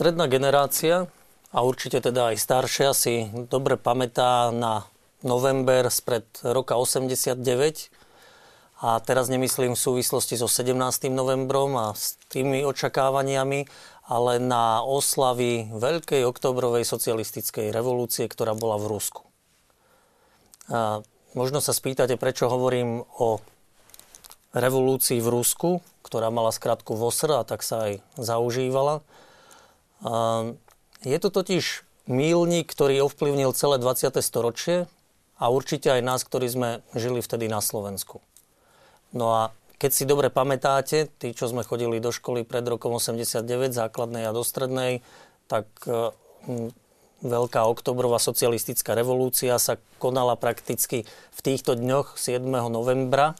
Stredná generácia a určite teda aj staršia si dobre pamätá na november spred roka 89 a teraz nemyslím v súvislosti so 17. novembrom a s tými očakávaniami, ale na oslavy Veľkej oktobrovej socialistickej revolúcie, ktorá bola v Rusku. A možno sa spýtate, prečo hovorím o revolúcii v Rusku, ktorá mala skratku VOSR a tak sa aj zaužívala. A je to totiž mílnik, ktorý ovplyvnil celé 20. storočie a určite aj nás, ktorí sme žili vtedy na Slovensku. No a keď si dobre pamätáte, tí, čo sme chodili do školy pred rokom 89, základnej a dostrednej, tak e, Veľká oktobrová socialistická revolúcia sa konala prakticky v týchto dňoch 7. novembra,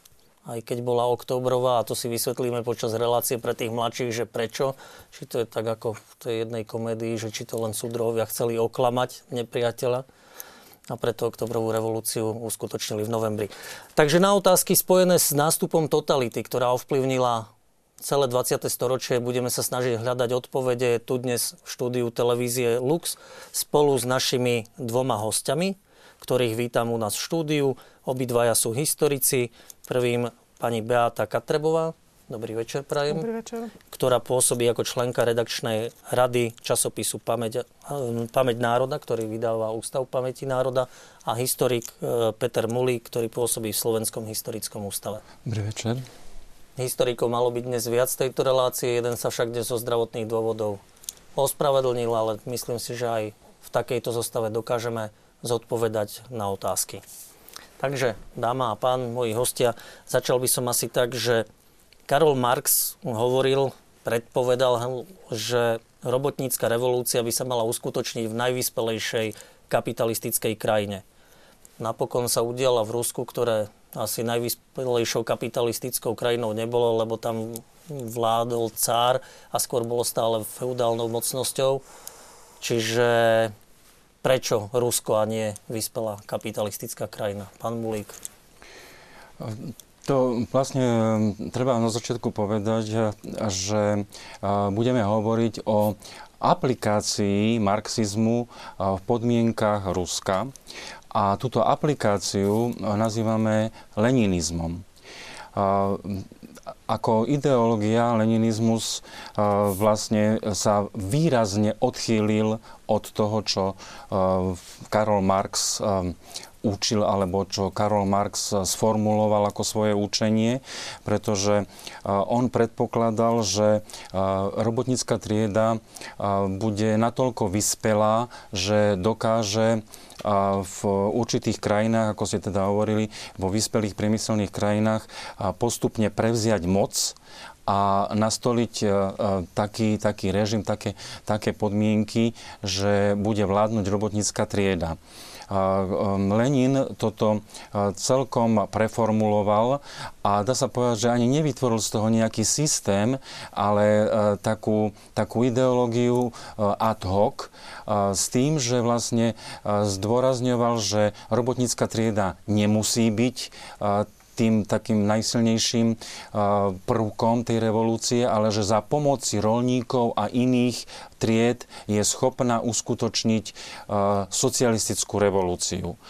aj keď bola oktobrová, a to si vysvetlíme počas relácie pre tých mladších, že prečo. Či to je tak ako v tej jednej komédii, že či to len súdrovia chceli oklamať nepriateľa a preto oktobrovú revolúciu uskutočnili v novembri. Takže na otázky spojené s nástupom totality, ktorá ovplyvnila celé 20. storočie, budeme sa snažiť hľadať odpovede tu dnes v štúdiu televízie Lux spolu s našimi dvoma hostiami, ktorých vítam u nás v štúdiu. Obidvaja sú historici. Prvým pani Beata Katrebová. Dobrý večer, prajem. Dobrý večer. Ktorá pôsobí ako členka redakčnej rady časopisu Pamäť, eh, Pamäť národa, ktorý vydáva Ústav pamäti národa a historik eh, Peter Mulík, ktorý pôsobí v Slovenskom historickom ústave. Dobrý večer. Historikov malo byť dnes viac tejto relácie, jeden sa však dnes zo zdravotných dôvodov ospravedlnil, ale myslím si, že aj v takejto zostave dokážeme zodpovedať na otázky. Takže, dáma a pán, moji hostia, začal by som asi tak, že Karol Marx hovoril, predpovedal, že robotnícka revolúcia by sa mala uskutočniť v najvyspelejšej kapitalistickej krajine. Napokon sa udiala v Rusku, ktoré asi najvyspelejšou kapitalistickou krajinou nebolo, lebo tam vládol cár a skôr bolo stále feudálnou mocnosťou. Čiže prečo Rusko a nie vyspelá kapitalistická krajina? Pán Mulík. To vlastne treba na začiatku povedať, že budeme hovoriť o aplikácii marxizmu v podmienkach Ruska. A túto aplikáciu nazývame leninizmom. Ako ideológia leninizmus vlastne sa výrazne odchýlil od toho, čo Karol Marx učil alebo čo Karol Marx sformuloval ako svoje učenie, pretože on predpokladal, že robotnícka trieda bude natoľko vyspelá, že dokáže v určitých krajinách, ako ste teda hovorili, vo vyspelých priemyselných krajinách postupne prevziať moc a nastoliť taký, taký režim, také, také podmienky, že bude vládnuť robotnícka trieda. Um, Lenin toto celkom preformuloval a dá sa povedať, že ani nevytvoril z toho nejaký systém, ale takú, takú ideológiu ad hoc s tým, že vlastne zdôrazňoval, že robotnícka trieda nemusí byť tým takým najsilnejším prvkom tej revolúcie, ale že za pomoci rolníkov a iných tried je schopná uskutočniť socialistickú revolúciu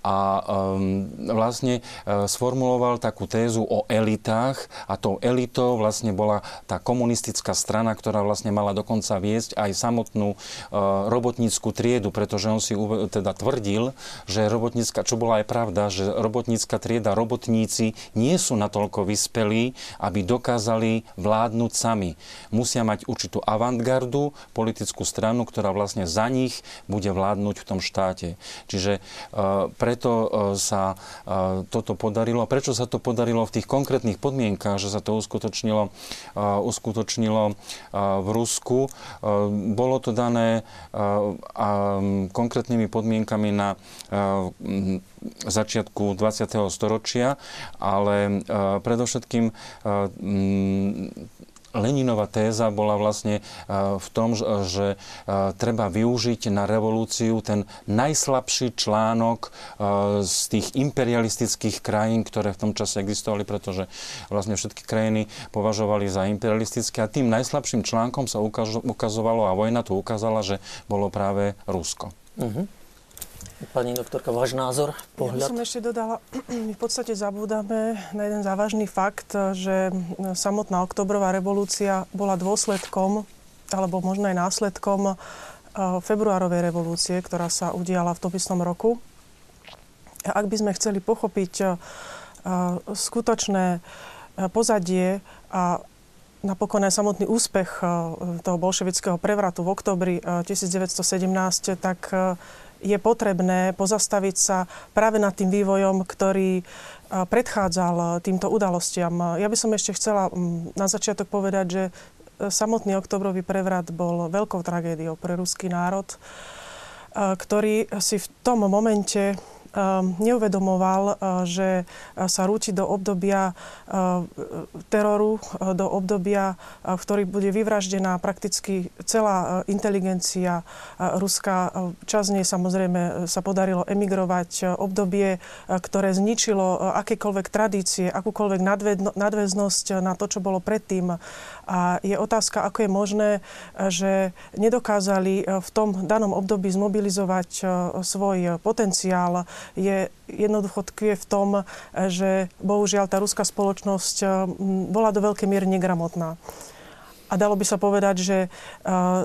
a um, vlastne uh, sformuloval takú tézu o elitách a tou elitou vlastne bola tá komunistická strana, ktorá vlastne mala dokonca viesť aj samotnú uh, robotníckú triedu, pretože on si uve- teda tvrdil, že robotnícka, čo bola aj pravda, že robotnícka trieda, robotníci nie sú natoľko vyspelí, aby dokázali vládnuť sami. Musia mať určitú avantgardu, politickú stranu, ktorá vlastne za nich bude vládnuť v tom štáte. Čiže uh, pre preto e, sa e, toto podarilo. Prečo sa to podarilo v tých konkrétnych podmienkach, že sa to uskutočnilo, e, uskutočnilo v Rusku? Bolo to dané konkrétnymi podmienkami na začiatku 20. storočia, ale predovšetkým Leninová téza bola vlastne e, v tom, že e, treba využiť na revolúciu ten najslabší článok e, z tých imperialistických krajín, ktoré v tom čase existovali, pretože vlastne všetky krajiny považovali za imperialistické a tým najslabším článkom sa ukazovalo a vojna tu ukázala, že bolo práve Rusko. Uh-huh. Pani doktorka, váš názor, pohľad? Ja som ešte dodala, my v podstate zabúdame na jeden závažný fakt, že samotná oktobrová revolúcia bola dôsledkom, alebo možno aj následkom februárovej revolúcie, ktorá sa udiala v tom istom roku. A ak by sme chceli pochopiť skutočné pozadie a napokon aj samotný úspech toho bolševického prevratu v oktobri 1917, tak je potrebné pozastaviť sa práve nad tým vývojom, ktorý predchádzal týmto udalostiam. Ja by som ešte chcela na začiatok povedať, že e, samotný oktobrový prevrat bol veľkou tragédiou pre ruský národ, ktorý si v tom momente neuvedomoval, eh, že eh, sa rúti do obdobia eh, teroru, do obdobia, v ktorý bude vyvraždená prakticky celá inteligencia ruská. Čas nej samozrejme sa podarilo emigrovať. Obdobie, ktoré zničilo akékoľvek tradície, akúkoľvek nadväznosť na to, čo bolo predtým. A je otázka, ako je možné, že nedokázali v tom danom období zmobilizovať svoj potenciál, je jednoducho tkvie v tom, že bohužiaľ tá ruská spoločnosť eh, bola do veľkej miery negramotná. A dalo by sa povedať, že eh,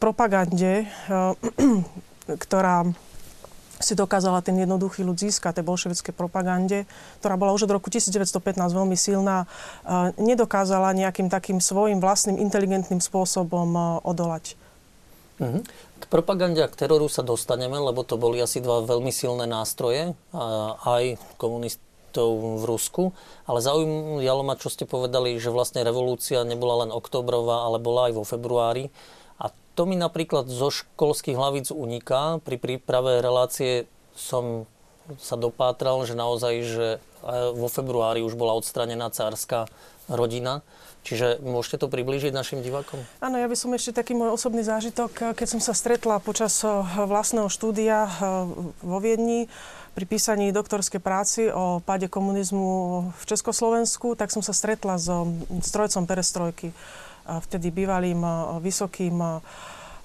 propagande, eh, ktorá si dokázala ten jednoduchý ľud získať, tej bolševickej propagande, ktorá bola už od roku 1915 veľmi silná, nedokázala nejakým takým svojim vlastným inteligentným spôsobom odolať. Mm-hmm. K propagande a k teroru sa dostaneme, lebo to boli asi dva veľmi silné nástroje, aj komunistov v Rusku. Ale zaujímalo ma, čo ste povedali, že vlastne revolúcia nebola len oktobrová, ale bola aj vo februári. A to mi napríklad zo školských hlavíc uniká. Pri príprave relácie som sa dopátral, že naozaj, že vo februári už bola odstranená cárska rodina. Čiže môžete to priblížiť našim divákom? Áno, ja by som ešte taký môj osobný zážitok, keď som sa stretla počas eh, vlastného štúdia eh, vo Viedni pri písaní doktorskej práci o páde komunizmu v Československu, tak som sa stretla so strojcom perestrojky, vtedy bývalým eh, vysokým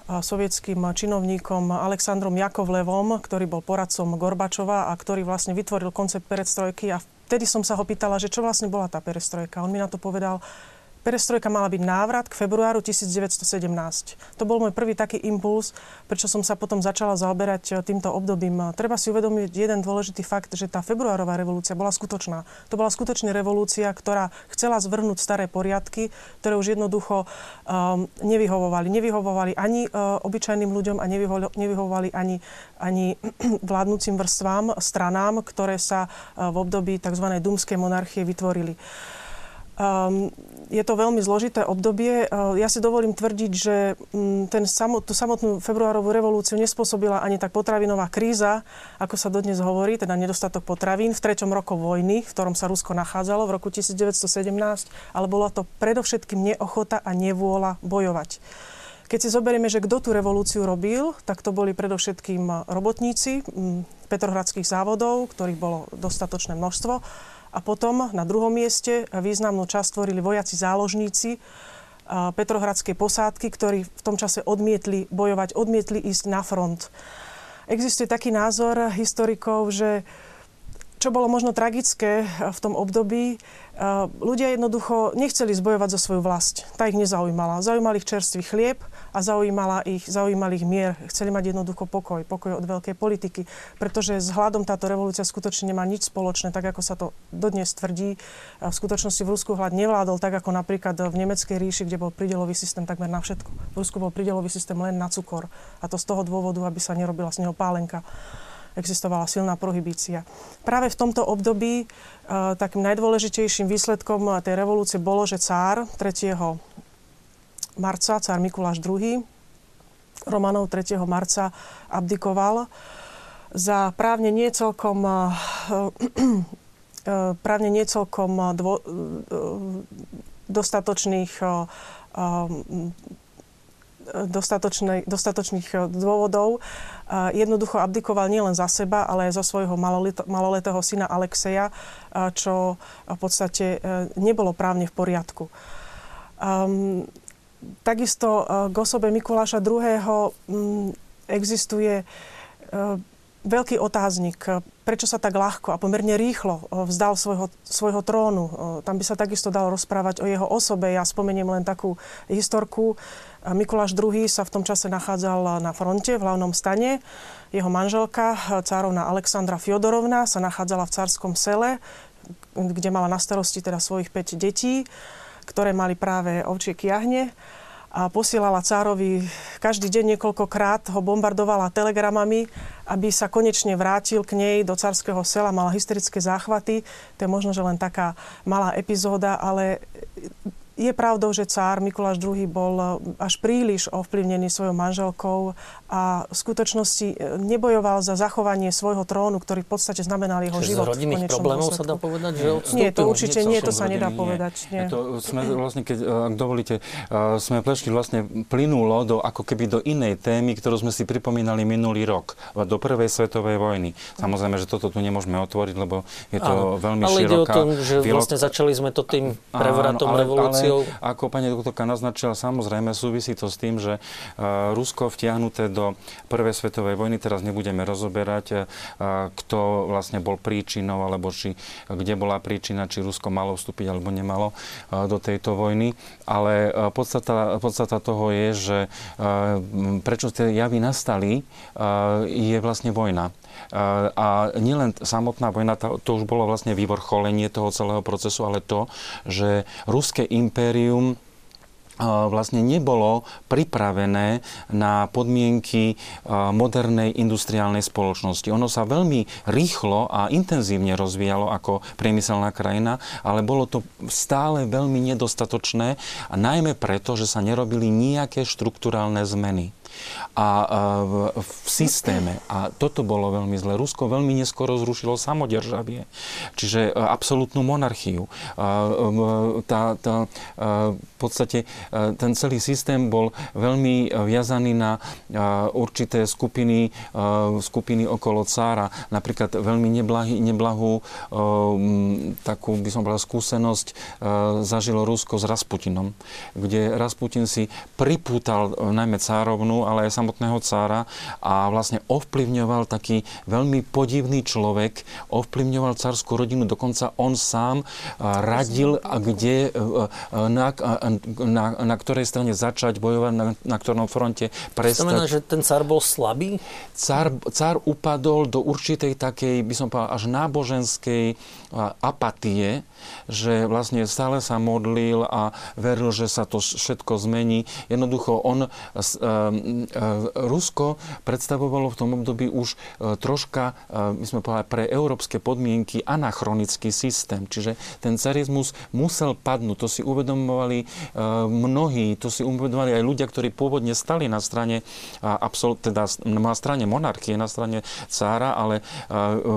sovietským činovníkom Aleksandrom Jakovlevom, ktorý bol poradcom Gorbačova a ktorý vlastne vytvoril koncept perestrojky a vtedy som sa ho pýtala, že čo vlastne bola tá perestrojka. On mi na to povedal, Perestrojka mala byť návrat k februáru 1917. To bol môj prvý taký impuls, prečo som sa potom začala zaoberať e, týmto obdobím. Treba si uvedomiť jeden dôležitý fakt, že tá februárová revolúcia bola skutočná. To bola skutočne revolúcia, ktorá chcela zvrhnúť staré poriadky, ktoré už jednoducho um, nevyhovovali. Nevyhovovali ani uh, obyčajným ľuďom a nevyhovovali ani, ani vládnúcim vrstvám, stranám, ktoré sa uh, v období tzv. dumskej monarchie vytvorili. Um, je to veľmi zložité obdobie. Uh, ja si dovolím tvrdiť, že um, ten samot, tú samotnú februárovú revolúciu nespôsobila ani tak potravinová kríza, ako sa dodnes hovorí, teda nedostatok potravín v treťom roku vojny, v ktorom sa Rusko nachádzalo v roku 1917, ale bola to predovšetkým neochota a nevôľa bojovať. Keď si zoberieme, že kto tú revolúciu robil, tak to boli predovšetkým robotníci um, petrohradských závodov, ktorých bolo dostatočné množstvo a potom na druhom mieste významnú časť tvorili vojaci záložníci Petrohradskej posádky, ktorí v tom čase odmietli bojovať, odmietli ísť na front. Existuje taký názor historikov, že čo bolo možno tragické v tom období, ľudia jednoducho nechceli zbojovať za svoju vlast. Tá ich nezaujímala. Zaujímal ich čerstvý chlieb a zaujímala ich, zaujímal ich mier. Chceli mať jednoducho pokoj, pokoj od veľkej politiky. Pretože s hľadom táto revolúcia skutočne nemá nič spoločné, tak ako sa to dodnes tvrdí. V skutočnosti v Rusku hlad nevládol tak ako napríklad v Nemeckej ríši, kde bol pridelový systém takmer na všetko. V Rusku bol pridelový systém len na cukor. A to z toho dôvodu, aby sa nerobila z neho pálenka existovala silná prohibícia. Práve v tomto období uh, takým najdôležitejším výsledkom tej revolúcie bolo, že cár 3. marca, cár Mikuláš II, Romanov 3. marca abdikoval za právne nie celkom uh, právne nie celkom dvo, dostatočných dostatočných, dôvodov jednoducho abdikoval nielen za seba, ale aj za svojho maloletého syna Alexeja, čo v podstate nebolo právne v poriadku. Um, takisto k osobe Mikuláša II. existuje veľký otáznik, prečo sa tak ľahko a pomerne rýchlo vzdal svojho, svojho trónu. Tam by sa takisto dalo rozprávať o jeho osobe. Ja spomeniem len takú historku. Mikuláš II. sa v tom čase nachádzal na fronte v hlavnom stane. Jeho manželka, cárovna Alexandra Fiodorovna, sa nachádzala v cárskom sele, kde mala na starosti teda svojich 5 detí, ktoré mali práve ovčie kiahne a posielala cárovi každý deň niekoľkokrát, ho bombardovala telegramami, aby sa konečne vrátil k nej do carského sela, mala hysterické záchvaty. To je možno, že len taká malá epizóda, ale je pravdou, že cár Mikuláš II bol až príliš ovplyvnený svojou manželkou a v skutočnosti eh, nebojoval za zachovanie svojho trónu, ktorý v podstate znamenal jeho Čiže život. Z rodinných problémov dôsledku. sa dá povedať, že odstúpil? Nie, to určite nie, to sa nedá nie. povedať. Nie. To sme vlastne, keď, eh, ak dovolíte, sme plešli vlastne plynulo do, ako keby do inej témy, ktorú sme si pripomínali minulý rok, do prvej svetovej vojny. Samozrejme, že toto tu nemôžeme otvoriť, lebo je to áno, veľmi ale široká... Ale ide o tom, že vlastne začali sme to tým prevratom revolúcie ale, ako pani doktorka naznačila, samozrejme súvisí to s tým, že e, Rusko vtiahnuté do Prvej svetovej vojny, teraz nebudeme rozoberať, e, kto vlastne bol príčinou, alebo či, kde bola príčina, či Rusko malo vstúpiť alebo nemalo e, do tejto vojny. Ale podstata, podstata toho je, že prečo tie javy nastali, je vlastne vojna. A nielen samotná vojna, to už bolo vlastne vyvrcholenie toho celého procesu, ale to, že ruské impérium vlastne nebolo pripravené na podmienky modernej industriálnej spoločnosti. Ono sa veľmi rýchlo a intenzívne rozvíjalo ako priemyselná krajina, ale bolo to stále veľmi nedostatočné a najmä preto, že sa nerobili nejaké štruktúrálne zmeny a v, v systéme. A toto bolo veľmi zle. Rusko veľmi neskoro zrušilo samodržavie, čiže e, absolútnu monarchiu. Tá, tá, v podstate e, ten celý systém bol veľmi viazaný na určité skupiny, skupiny okolo cára. Napríklad veľmi neblahý, neblahú takú, by som povedal, skúsenosť zažilo Rusko s Rasputinom, kde Rasputin si pripútal najmä cárovnu ale aj samotného cára a vlastne ovplyvňoval taký veľmi podivný človek, ovplyvňoval cárskú rodinu, dokonca on sám radil, kde, na, na, na ktorej strane začať bojovať, na, na ktorom fronte prestať. Znamená, že ten cár bol slabý? Cár, cár upadol do určitej takej, by som povedal, až náboženskej apatie, že vlastne stále sa modlil a veril, že sa to všetko zmení. Jednoducho on, Rusko predstavovalo v tom období už e, troška, e, my sme povedali, pre európske podmienky anachronický systém. Čiže ten carizmus musel padnúť. To si uvedomovali e, mnohí, to si uvedomovali aj ľudia, ktorí pôvodne stali na strane, teda na strane monarchie, na strane cára, ale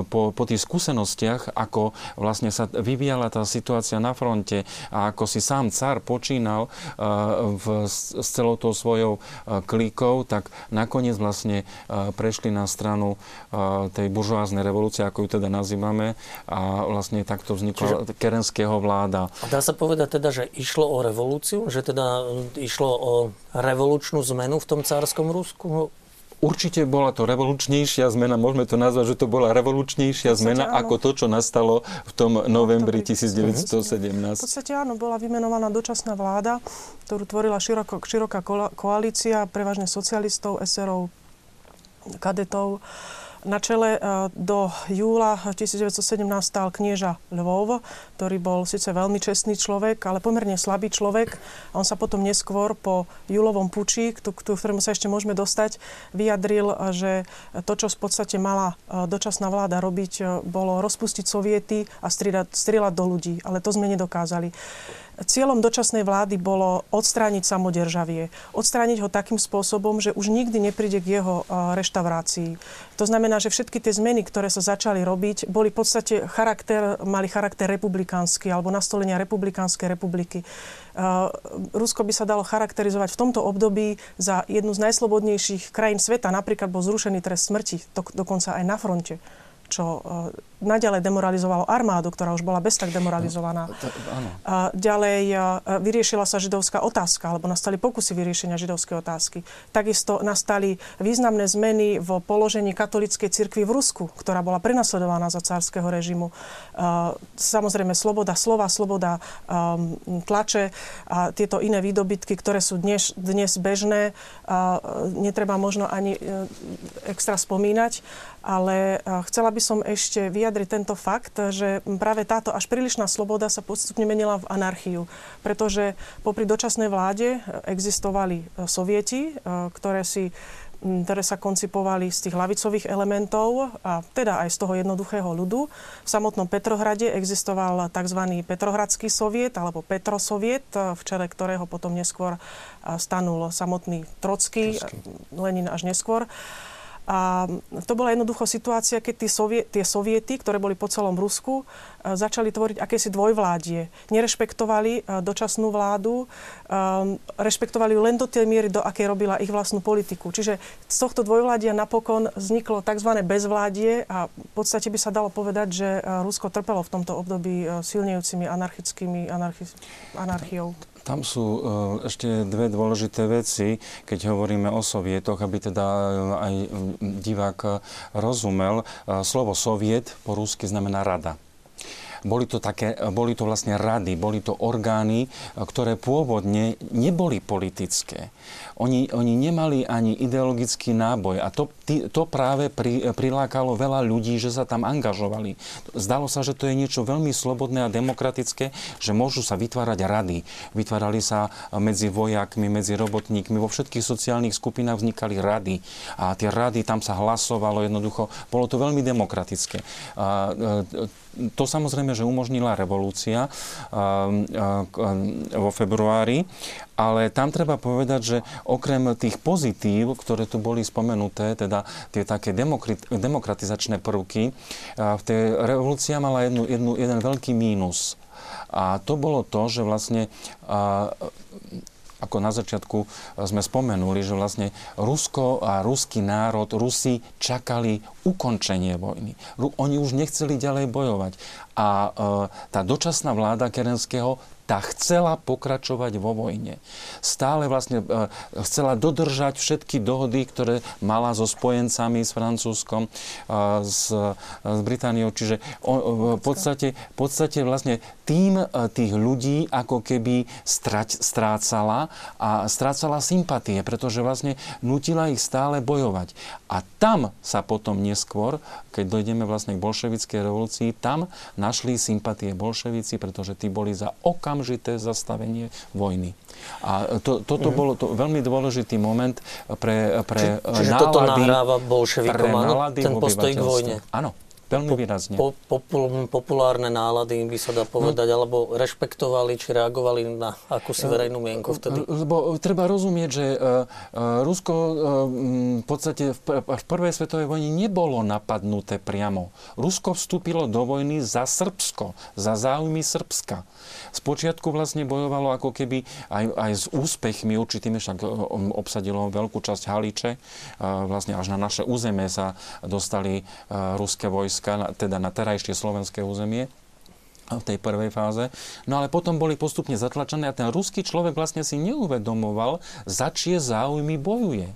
po, po tých skúsenostiach, ako vlastne sa vyvíjala tá situácia na fronte a ako si sám cár počínal v, s celou tou svojou klikou, tak nakoniec vlastne prešli na stranu tej buržoáznej revolúcie, ako ju teda nazývame, a vlastne takto vznikla Čiže... kerenského vláda. Dá sa povedať teda, že išlo o revolúciu? Že teda išlo o revolučnú zmenu v tom cárskom Rusku? Určite bola to revolučnejšia zmena, môžeme to nazvať, že to bola revolučnejšia zmena áno. ako to, čo nastalo v tom novembri 1917. V podstate áno, bola vymenovaná dočasná vláda, ktorú tvorila široko, široká koalícia, prevažne socialistov, eserov, kadetov na čele e, do júla 1917 stál knieža Lvov, ktorý bol síce veľmi čestný človek, ale pomerne slabý človek. On sa potom neskôr po júlovom puči, k ktorému sa ešte môžeme dostať, vyjadril, že to, čo v podstate mala e, dočasná vláda robiť, e, bolo rozpustiť soviety a strieľať, strieľať do ľudí. Ale to sme nedokázali. Cieľom dočasnej vlády bolo odstrániť samodržavie. Odstrániť ho takým spôsobom, že už nikdy nepríde k jeho e, reštaurácii. To znamená, že všetky tie zmeny, ktoré sa začali robiť, boli v podstate charakter, mali charakter republikánsky alebo nastolenia republikánskej republiky. E, Rusko by sa dalo charakterizovať v tomto období za jednu z najslobodnejších krajín sveta. Napríklad bol zrušený trest smrti, to, dokonca aj na fronte čo naďalej demoralizovalo armádu, ktorá už bola bez tak demoralizovaná. No, A ďalej vyriešila sa židovská otázka, alebo nastali pokusy vyriešenia židovskej otázky. Takisto nastali významné zmeny v položení katolíckej cirkvi v Rusku, ktorá bola prenasledovaná za cárskeho režimu. Samozrejme, sloboda slova, sloboda tlače a tieto iné výdobytky, ktoré sú dnes, dnes bežné, netreba možno ani extra spomínať, ale chcela by som ešte vyjadriť tento fakt, že práve táto až prílišná sloboda sa postupne menila v anarchiu. Pretože popri dočasnej vláde existovali e, sovieti, e, ktoré si ktoré sa koncipovali z tých lavicových elementov a teda aj z toho jednoduchého ľudu. V samotnom Petrohrade existoval tzv. Petrohradský soviet alebo Petrosoviet, e, v čele ktorého potom neskôr stanul samotný Trocký, Lenin až neskôr. A to bola jednoducho situácia, keď tí sovie, tie soviety, ktoré boli po celom Rusku, e, začali tvoriť akési dvojvládie. Nerešpektovali e, dočasnú vládu, um, rešpektovali len do tej miery, do akej robila ich vlastnú politiku. Čiže z tohto dvojvládia napokon vzniklo tzv. bezvládie a v podstate by sa dalo povedať, že Rusko trpelo v tomto období silnejúcimi anarchickými anarchi- anarchiou. Tam sú e, ešte dve dôležité veci, keď hovoríme o sovietoch, aby teda e, aj divák rozumel. E, slovo soviet po rusky znamená rada. Boli to, také, boli to vlastne rady, boli to orgány, ktoré pôvodne neboli politické. Oni, oni nemali ani ideologický náboj a to, to práve pri, prilákalo veľa ľudí, že sa tam angažovali. Zdalo sa, že to je niečo veľmi slobodné a demokratické, že môžu sa vytvárať rady. Vytvárali sa medzi vojakmi, medzi robotníkmi, vo všetkých sociálnych skupinách vznikali rady. A tie rady, tam sa hlasovalo jednoducho. Bolo to veľmi demokratické. A, e, to samozrejme, že umožnila revolúcia vo februári, ale tam treba povedať, že okrem tých pozitív, ktoré tu boli spomenuté, teda tie také demokratizačné prvky, v tej revolúcia mala jednu, jednu, jeden veľký mínus. A to bolo to, že vlastne ako na začiatku sme spomenuli, že vlastne Rusko a ruský národ, Rusi čakali ukončenie vojny. Oni už nechceli ďalej bojovať. A e, tá dočasná vláda Kerenského tá chcela pokračovať vo vojne. Stále vlastne e, chcela dodržať všetky dohody, ktoré mala so spojencami, s Francúzskom, e, s, s Britániou. Čiže v, podstate, v podstate vlastne tým e, tých ľudí ako keby strať, strácala a strácala sympatie, pretože vlastne nutila ich stále bojovať. A tam sa potom neskôr, keď dojdeme vlastne k bolševickej revolúcii, tam našli sympatie bolševici, pretože tí boli za okam okamžité zastavenie vojny. A to, toto mm-hmm. bolo to veľmi dôležitý moment pre, pre Či, Čiže nálady, toto nahráva bolševikom, áno, ten postoj k vojne. Áno, Veľmi výrazne. Po, popul, populárne nálady, by sa dá povedať, no, alebo rešpektovali, či reagovali na akúsi verejnú mienku vtedy? Lebo treba rozumieť, že uh, Rusko v podstate v, v prvej svetovej vojne nebolo napadnuté priamo. Rusko vstúpilo do vojny za Srbsko, za záujmy Srbska. Spočiatku vlastne bojovalo ako keby aj, aj s úspechmi určitými, však obsadilo veľkú časť Haliče, uh, vlastne až na naše územie sa dostali uh, ruské vojska teda na terajšie slovenské územie v tej prvej fáze. No ale potom boli postupne zatlačené a ten ruský človek vlastne si neuvedomoval, za čie záujmy bojuje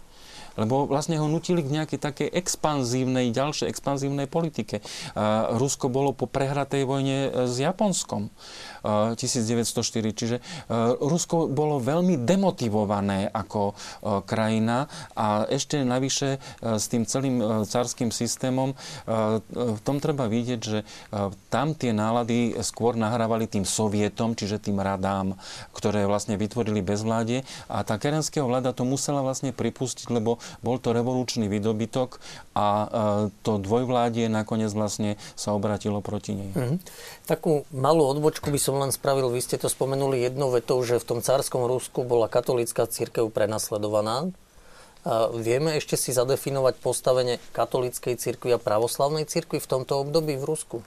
lebo vlastne ho nutili k nejakej takej expanzívnej, ďalšej expanzívnej politike. Rusko bolo po prehratej vojne s Japonskom. 1904. Čiže e, Rusko bolo veľmi demotivované ako e, krajina a ešte navyše s tým celým cárským systémom v tom treba vidieť, že tam tie nálady skôr nahrávali tým sovietom, čiže tým radám, ktoré vlastne vytvorili bezvládie a tá kerenského vláda to musela vlastne pripustiť, lebo bol to revolučný výdobytok a to dvojvládie nakoniec vlastne sa obratilo proti nej. Mm-hmm. Takú malú odbočku by som len spravil. Vy ste to spomenuli jednou vetou, že v tom cárskom Rusku bola katolícka církev prenasledovaná. A vieme ešte si zadefinovať postavenie katolíckej cirkvi a pravoslavnej cirkvi v tomto období v Rusku?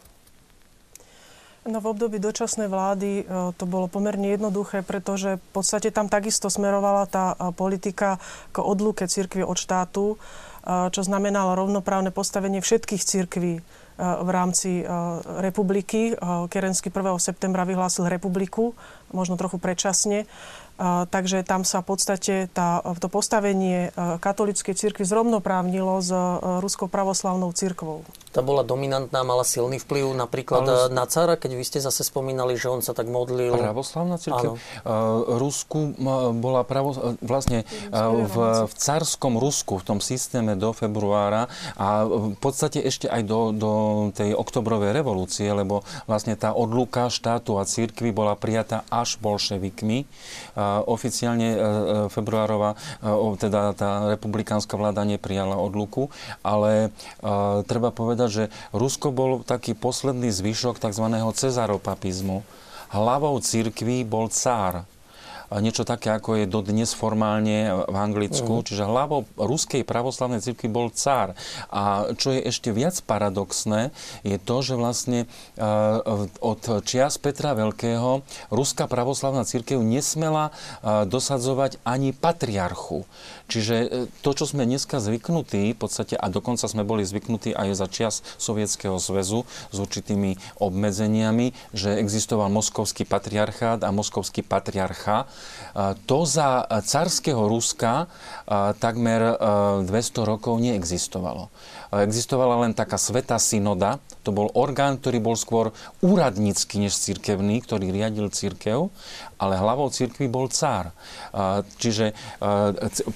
No v období dočasnej vlády e, to bolo pomerne jednoduché, pretože v podstate tam takisto smerovala tá e, politika k odluke cirkvi od štátu, e, čo znamenalo rovnoprávne postavenie všetkých cirkví v rámci republiky. Kerensky 1. septembra vyhlásil republiku, možno trochu predčasne takže tam sa v podstate tá, to postavenie e, katolíckej cirkvi zrovnoprávnilo s e, ruskou pravoslavnou cirkvou. Tá bola dominantná, mala silný vplyv napríklad Ale... na cara, keď vy ste zase spomínali, že on sa tak modlil. Pravoslavná cirkev? Uh, Rusku bola pravo, vlastne v, v carskom Rusku, v tom systéme do februára a v podstate ešte aj do, do tej oktobrovej revolúcie, lebo vlastne tá odluka štátu a cirkvi bola prijatá až bolševikmi. Oficiálne e, e, februárová, e, teda tá republikánska vláda neprijala odluku, ale treba povedať, že Rusko bol taký posledný zvyšok tzv. cezaropapizmu. Hlavou církvy bol cár niečo také, ako je dodnes formálne v Anglicku. Uh-huh. Čiže hlavou ruskej pravoslavnej cirkvi bol cár. A čo je ešte viac paradoxné, je to, že vlastne uh, od čias Petra Veľkého ruská pravoslavná cirkev nesmela uh, dosadzovať ani patriarchu. Čiže e, to, čo sme dneska zvyknutí, v podstate, a dokonca sme boli zvyknutí aj za čias Sovietskeho zväzu s určitými obmedzeniami, že existoval moskovský patriarchát a moskovský patriarcha, to za carského Ruska takmer 200 rokov neexistovalo. Existovala len taká sveta synoda, to bol orgán, ktorý bol skôr úradnícky než cirkevný, ktorý riadil cirkev, ale hlavou cirkvi bol cár. Čiže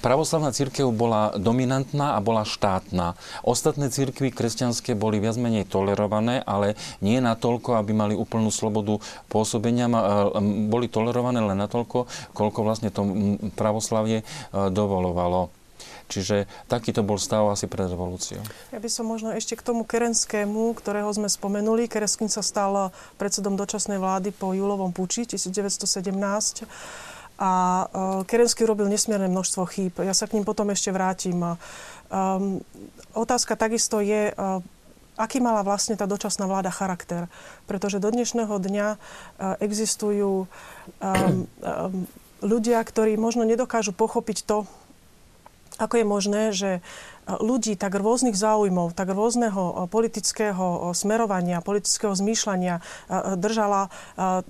pravoslavná cirkev bola dominantná a bola štátna. Ostatné cirkvy kresťanské boli viac menej tolerované, ale nie natoľko, aby mali úplnú slobodu pôsobenia. Boli tolerované len natoľko, koľko vlastne to pravoslavie dovolovalo. Čiže takýto bol stav asi pred revolúciou. Ja by som možno ešte k tomu Kerenskému, ktorého sme spomenuli. Kerenský sa stal predsedom dočasnej vlády po júlovom puči 1917 a uh, Kerenský robil nesmierne množstvo chýb. Ja sa k ním potom ešte vrátim. Um, otázka takisto je, uh, aký mala vlastne tá dočasná vláda charakter. Pretože do dnešného dňa existujú um, um, ľudia, ktorí možno nedokážu pochopiť to, ako je možné, že e, ľudí tak rôznych záujmov, tak rôzneho e, politického e, smerovania, politického zmýšľania držala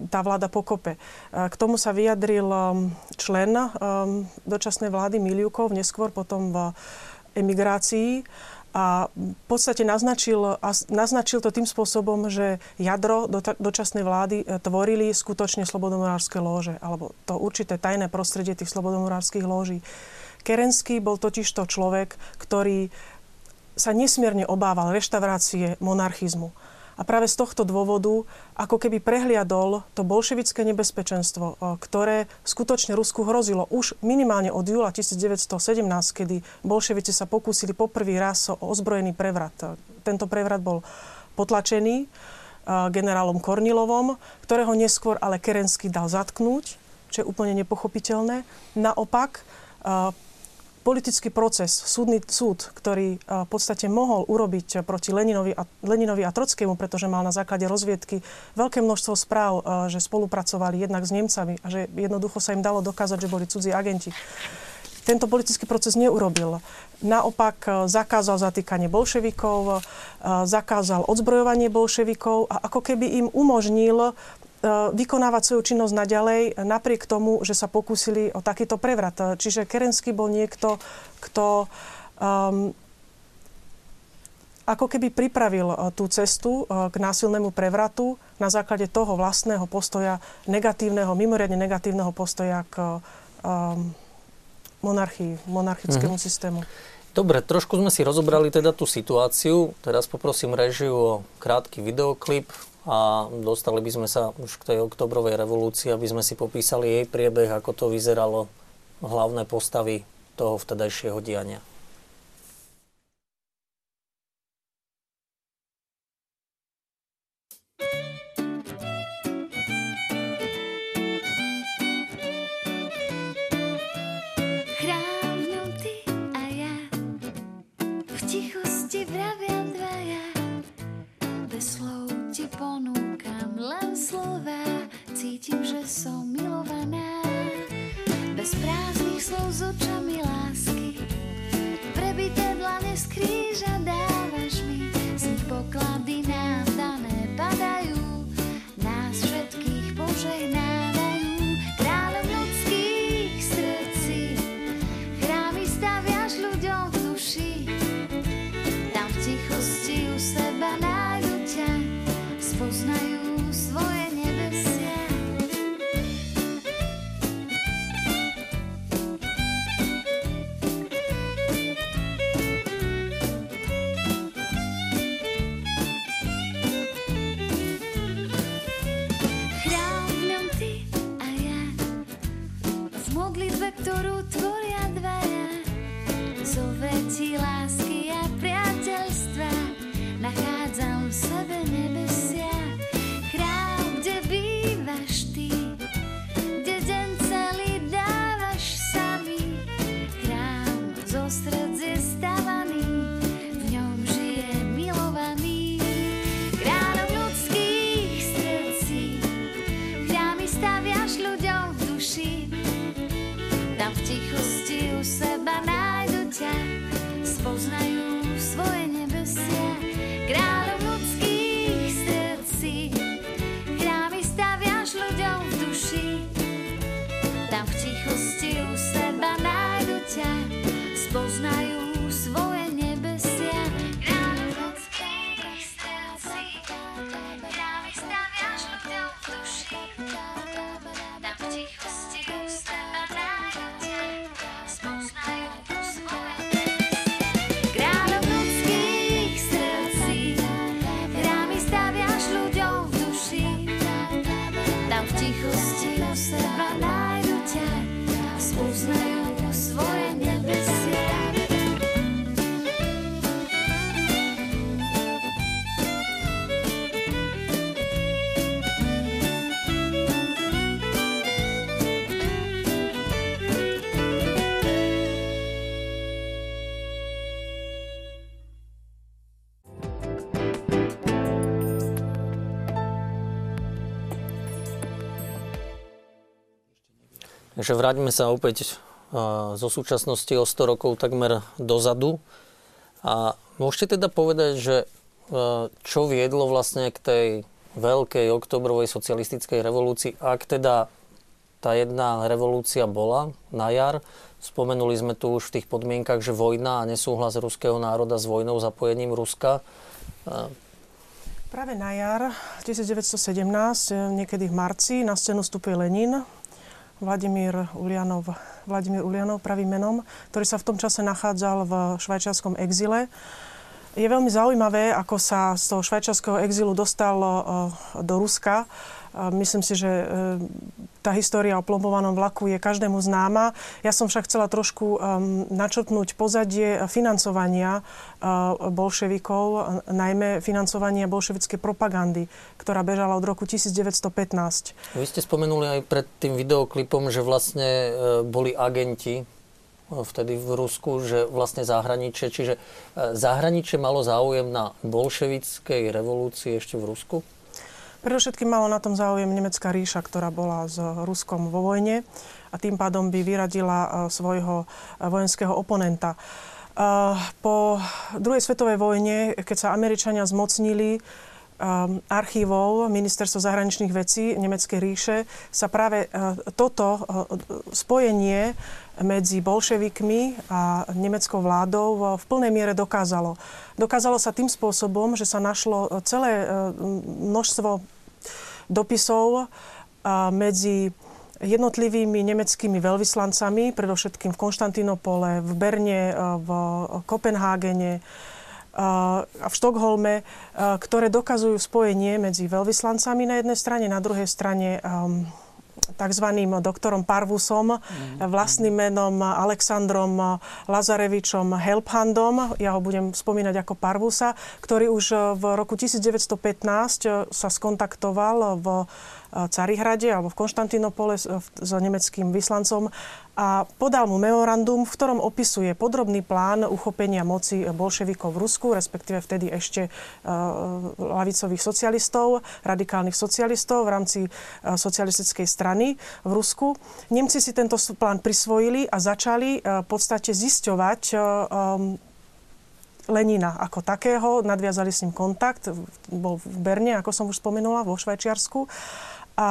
tá vláda pokope. K tomu sa vyjadril člen dočasnej vlády Miliukov, neskôr potom v emigrácii a v podstate naznačil, naznačil to tým spôsobom, že jadro do, dočasnej vlády tvorili skutočne slobodomorárske lóže, alebo to určité tajné prostredie tých slobodomorárskych lóží. Kerenský bol totiž to človek, ktorý sa nesmierne obával reštaurácie monarchizmu. A práve z tohto dôvodu ako keby prehliadol to bolševické nebezpečenstvo, ktoré skutočne Rusku hrozilo už minimálne od júla 1917, kedy bolševici sa pokúsili poprvý raz o ozbrojený prevrat. Tento prevrat bol potlačený generálom Kornilovom, ktorého neskôr ale Kerensky dal zatknúť, čo je úplne nepochopiteľné. Naopak, politický proces, súdny súd, ktorý v podstate mohol urobiť proti Leninovi a, Leninovi a Trockému, pretože mal na základe rozviedky veľké množstvo správ, že spolupracovali jednak s Nemcami a že jednoducho sa im dalo dokázať, že boli cudzí agenti. Tento politický proces neurobil. Naopak zakázal zatýkanie bolševikov, zakázal odzbrojovanie bolševikov a ako keby im umožnil E, vykonávať svoju činnosť naďalej, napriek tomu, že sa pokúsili o takýto prevrat. Čiže Kerenský bol niekto, kto um, ako keby pripravil e, tú cestu e, k násilnému prevratu na základe toho vlastného postoja, negatívneho, mimoriadne negatívneho postoja k um, monarchii, monarchickému mm-hmm. systému. Dobre, trošku sme si rozobrali teda tú situáciu. Teraz poprosím režiu o krátky videoklip, a dostali by sme sa už k tej oktobrovej revolúcii, aby sme si popísali jej priebeh, ako to vyzeralo, hlavné postavy toho vtedajšieho diania. Cítim, že som milovaná. Bez Takže vráťme sa opäť a, zo súčasnosti o 100 rokov takmer dozadu. A môžete teda povedať, že a, čo viedlo vlastne k tej veľkej oktobrovej socialistickej revolúcii, ak teda tá jedna revolúcia bola na jar. Spomenuli sme tu už v tých podmienkach, že vojna a nesúhlas ruského národa s vojnou, zapojením Ruska. A, Práve na jar 1917, niekedy v marci, na scénu vstupuje Lenin, Vladimír Ulianov, Vladimír Ulianov pravým menom, ktorý sa v tom čase nachádzal v švajčiarskom exile. Je veľmi zaujímavé, ako sa z toho švajčiarského exilu dostal eh, do Ruska. Myslím si, že eh, tá história o plombovanom vlaku je každému známa. Ja som však chcela trošku um, načrtnúť pozadie financovania uh, bolševikov, najmä financovania bolševickej propagandy, ktorá bežala od roku 1915. Vy ste spomenuli aj pred tým videoklipom, že vlastne e, boli agenti e, vtedy v Rusku, že vlastne zahraničie, čiže e, zahraničie malo záujem na bolševickej revolúcii ešte v Rusku? Predovšetkým malo na tom záujem nemecká ríša, ktorá bola s Ruskom vo vojne a tým pádom by vyradila eh, svojho eh, vojenského oponenta. Eh, Po druhej svetovej vojne, keď sa Američania zmocnili archívov Ministerstva zahraničných vecí Nemeckej ríše, sa práve toto spojenie medzi bolševikmi a nemeckou vládou v plnej miere dokázalo. Dokázalo sa tým spôsobom, že sa našlo celé množstvo dopisov medzi jednotlivými nemeckými veľvyslancami, predovšetkým v Konštantinopole, v Berne, v Kopenhágene a v Štokholme, ktoré dokazujú spojenie medzi veľvyslancami na jednej strane, na druhej strane tzv. doktorom Parvusom, vlastným menom Alexandrom Lazarevičom Helphandom, ja ho budem spomínať ako Parvusa, ktorý už v roku 1915 sa skontaktoval v Carihrade alebo v Konštantinopole s, s nemeckým vyslancom a podal mu memorandum, v ktorom opisuje podrobný plán uchopenia moci bolševikov v Rusku, respektíve vtedy ešte lavicových socialistov, radikálnych socialistov v rámci socialistickej strany v Rusku. Nemci si tento plán prisvojili a začali v podstate zisťovať Lenina ako takého, nadviazali s ním kontakt, bol v Berne, ako som už spomenula, vo Švajčiarsku. A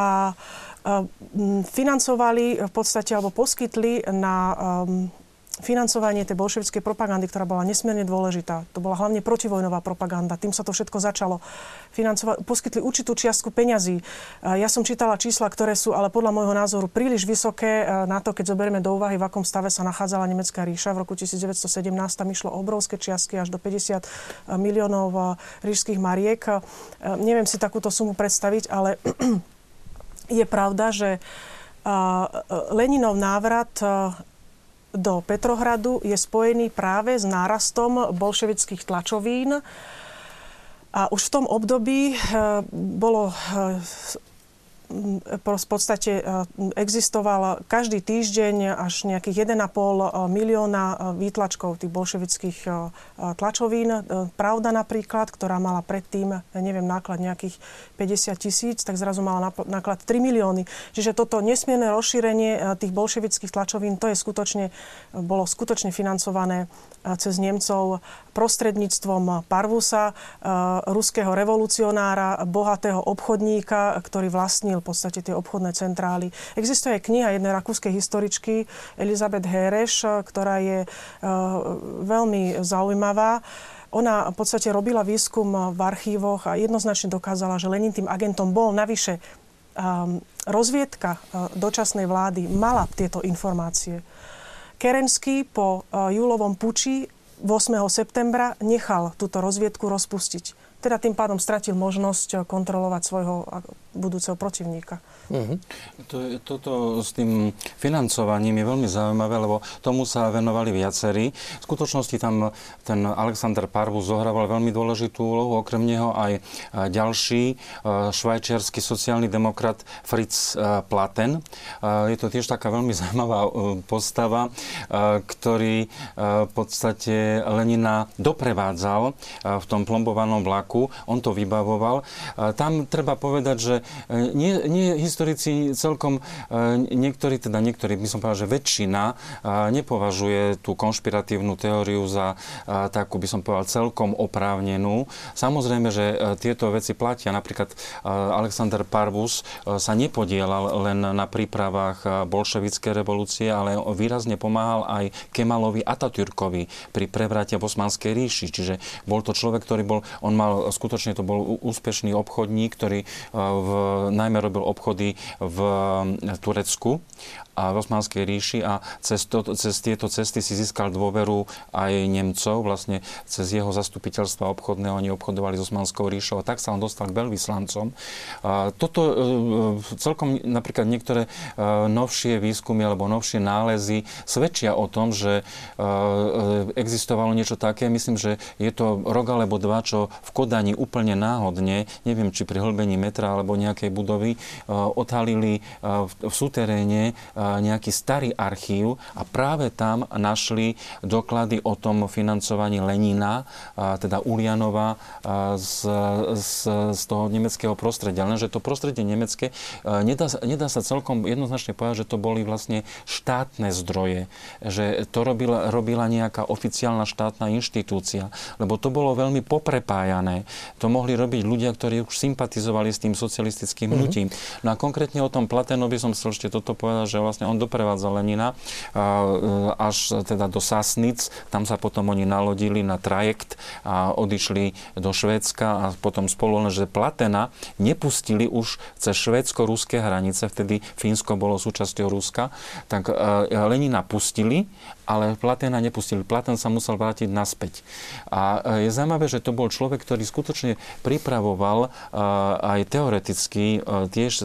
financovali v podstate, alebo poskytli na um, financovanie tej bolševickej propagandy, ktorá bola nesmierne dôležitá. To bola hlavne protivojnová propaganda. Tým sa to všetko začalo. Financova- poskytli určitú čiastku peňazí. Ja som čítala čísla, ktoré sú ale podľa môjho názoru príliš vysoké na to, keď zoberieme do úvahy, v akom stave sa nachádzala Nemecká ríša. V roku 1917 tam išlo obrovské čiastky až do 50 miliónov ríšských mariek. Neviem si takúto sumu predstaviť, ale je pravda, že Leninov návrat do Petrohradu je spojený práve s nárastom bolševických tlačovín. A už v tom období eh, bolo eh, v podstate e, existoval každý týždeň až nejakých 1,5 e, milióna e, výtlačkov tých bolševických tlačovín. Pravda napríklad, ktorá mala predtým, neviem, náklad nejakých 50 tisíc, tak zrazu mala náklad 3 milióny. Čiže toto nesmierne rozšírenie tých bolševických tlačovín, to je skutočne, bolo skutočne financované cez Nemcov prostredníctvom Parvusa, ruského revolucionára, bohatého obchodníka, ktorý vlastnil v podstate tie obchodné centrály. Existuje aj kniha jednej rakúskej historičky Elizabeth Hereš, ktorá je uh, veľmi zaujímavá. Ona v podstate robila výskum v archívoch a jednoznačne dokázala, že Lenin tým agentom bol. Navyše um, rozviedka dočasnej vlády mala tieto informácie. Kerenský po uh, júlovom puči 8. septembra nechal túto rozviedku rozpustiť teda tým pádom stratil možnosť kontrolovať svojho budúceho protivníka. Uh-huh. To, toto s tým financovaním je veľmi zaujímavé, lebo tomu sa venovali viacerí. V skutočnosti tam ten Alexander Parvus zohrával veľmi dôležitú úlohu, okrem neho aj ďalší e, švajčiarsky sociálny demokrat Fritz e, Platen. E, je to tiež taká veľmi zaujímavá postava, ktorý v podstate Lenina doprevádzal v tom plombovanom vlaku. On to vybavoval. Tam treba povedať, že nie, nie historici celkom, e, niektorí, teda niektorí, by som povedal, že väčšina e, nepovažuje tú konšpiratívnu teóriu za e, takú, by som povedal, celkom oprávnenú. Samozrejme, že tieto veci platia. Napríklad Alexander Parvus sa nepodielal len na prípravách bolševickej revolúcie, ale výrazne pomáhal aj Kemalovi Atatürkovi pri prevrate v Osmanskej ríši. Čiže bol to človek, ktorý bol, on mal, skutočne to bol úspešný obchodník, ktorý v, najmä robil obchody v Turecku a v Osmanskej ríši a cez, to, cez tieto cesty si získal dôveru aj Nemcov, vlastne cez jeho zastupiteľstva obchodného oni obchodovali s Osmanskou ríšou a tak sa on dostal k veľvyslancom. A toto e, celkom napríklad niektoré e, novšie výskumy alebo novšie nálezy svedčia o tom, že e, existovalo niečo také. Myslím, že je to rok alebo dva, čo v Kodani úplne náhodne, neviem, či pri hlbení metra alebo nejakej budovy, odhalili v súteréne nejaký starý archív a práve tam našli doklady o tom financovaní Lenina, teda Ulianova z, z, z toho nemeckého prostredia. Lenže to prostredie nemecké, nedá, nedá sa celkom jednoznačne povedať, že to boli vlastne štátne zdroje, že to robila, robila nejaká oficiálna štátna inštitúcia, lebo to bolo veľmi poprepájané. To mohli robiť ľudia, ktorí už sympatizovali s tým socialistickým mm-hmm. hnutím. No a konkrétne o tom Platenovi som chcel ešte toto povedať, že vlastne vlastne on doprevádzal Lenina e, až teda do Sasnic. Tam sa potom oni nalodili na trajekt a odišli do Švédska a potom spolu, že Platena nepustili už cez švédsko-ruské hranice, vtedy Fínsko bolo súčasťou Ruska, tak e, Lenina pustili ale Platena nepustili. Platen sa musel vrátiť naspäť. A e, je zaujímavé, že to bol človek, ktorý skutočne pripravoval aj teoreticky Trocký, tiež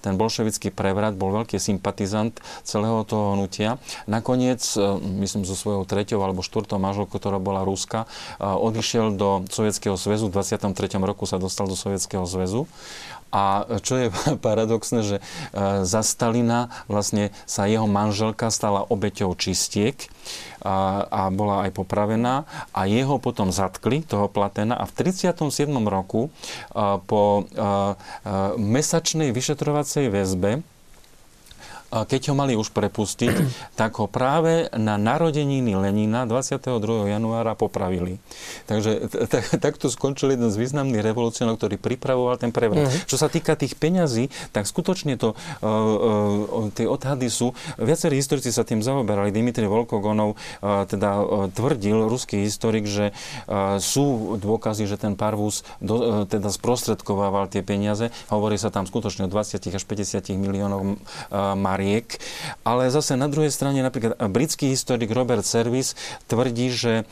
ten bolševický prevrat, bol veľký sympatizant celého toho hnutia. Nakoniec, myslím, so svojou treťou alebo štvrtou manželkou, ktorá bola Ruska, odišiel do Sovietskeho zväzu. V 23. roku sa dostal do Sovietskeho zväzu a čo je paradoxné, že e, za Stalina vlastne sa jeho manželka stala obeťou čistiek a, a bola aj popravená a jeho potom zatkli, toho Platena a v 37. roku e, po mesačnej vyšetrovacej väzbe keď ho mali už prepustiť, tak ho práve na narodeniny Lenina 22. januára popravili. Takže tak, takto skončil jeden z významných revolucionárov, ktorý pripravoval ten prevrat. Uh-huh. Čo sa týka tých peňazí, tak skutočne to, uh, uh, tie odhady sú, viacerí historici sa tým zaoberali. Dimitri Volkogonov uh, teda tvrdil, ruský historik, že sú dôkazy, že ten Parvus do, teda sprostredkovával tie peniaze. Hovorí sa tam skutočne o 20 až 50 miliónov uh, mariek. Ale zase na druhej strane napríklad britský historik Robert Service tvrdí, že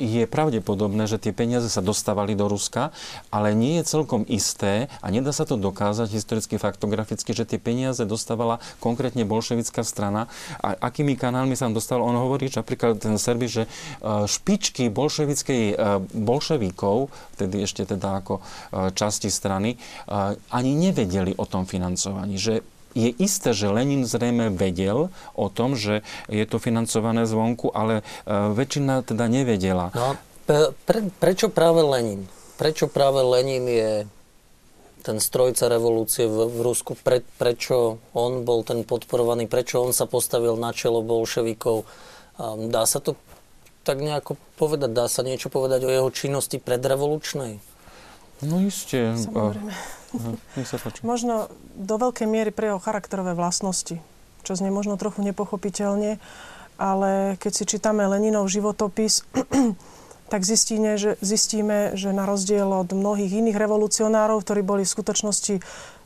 je pravdepodobné, že tie peniaze sa dostávali do Ruska, ale nie je celkom isté a nedá sa to dokázať historicky faktograficky, že tie peniaze dostávala konkrétne bolševická strana. A akými kanálmi sa dostal? On hovorí, že napríklad ten Serbi, že špičky bolševickej bolševíkov, vtedy ešte teda ako časti strany, ani nevedeli o tom financovaní. Že je isté, že Lenin zrejme vedel o tom, že je to financované zvonku, ale e, väčšina teda nevedela. No, pre, prečo práve Lenin? Prečo práve Lenin je ten strojca revolúcie v, v Rusku? Pre, prečo on bol ten podporovaný? Prečo on sa postavil na čelo bolševikov? Dá sa to tak nejako povedať? Dá sa niečo povedať o jeho činnosti predrevolučnej? No isté. Samozrejme. Možno do veľkej miery pre jeho charakterové vlastnosti, čo znie možno trochu nepochopiteľne, ale keď si čítame Leninov životopis, tak zistíme že, zistíme, že na rozdiel od mnohých iných revolucionárov, ktorí boli v skutočnosti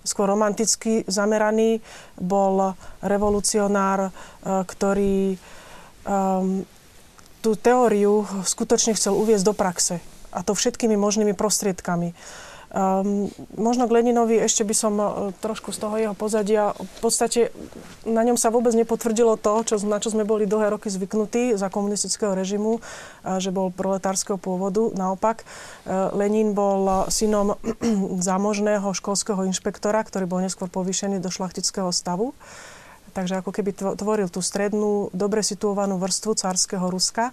skôr romanticky zameraný, bol revolucionár, e, ktorý um, tú teóriu skutočne chcel uviezť do praxe. A to všetkými možnými prostriedkami. Um, možno k Leninovi ešte by som uh, trošku z toho jeho pozadia. V podstate na ňom sa vôbec nepotvrdilo to, čo, na čo sme boli dlhé roky zvyknutí za komunistického režimu, uh, že bol proletárskeho pôvodu. Naopak, uh, Lenin bol synom zámožného školského inšpektora, ktorý bol neskôr povýšený do šlachtického stavu. Takže ako keby tvoril tú strednú, dobre situovanú vrstvu cárskeho Ruska.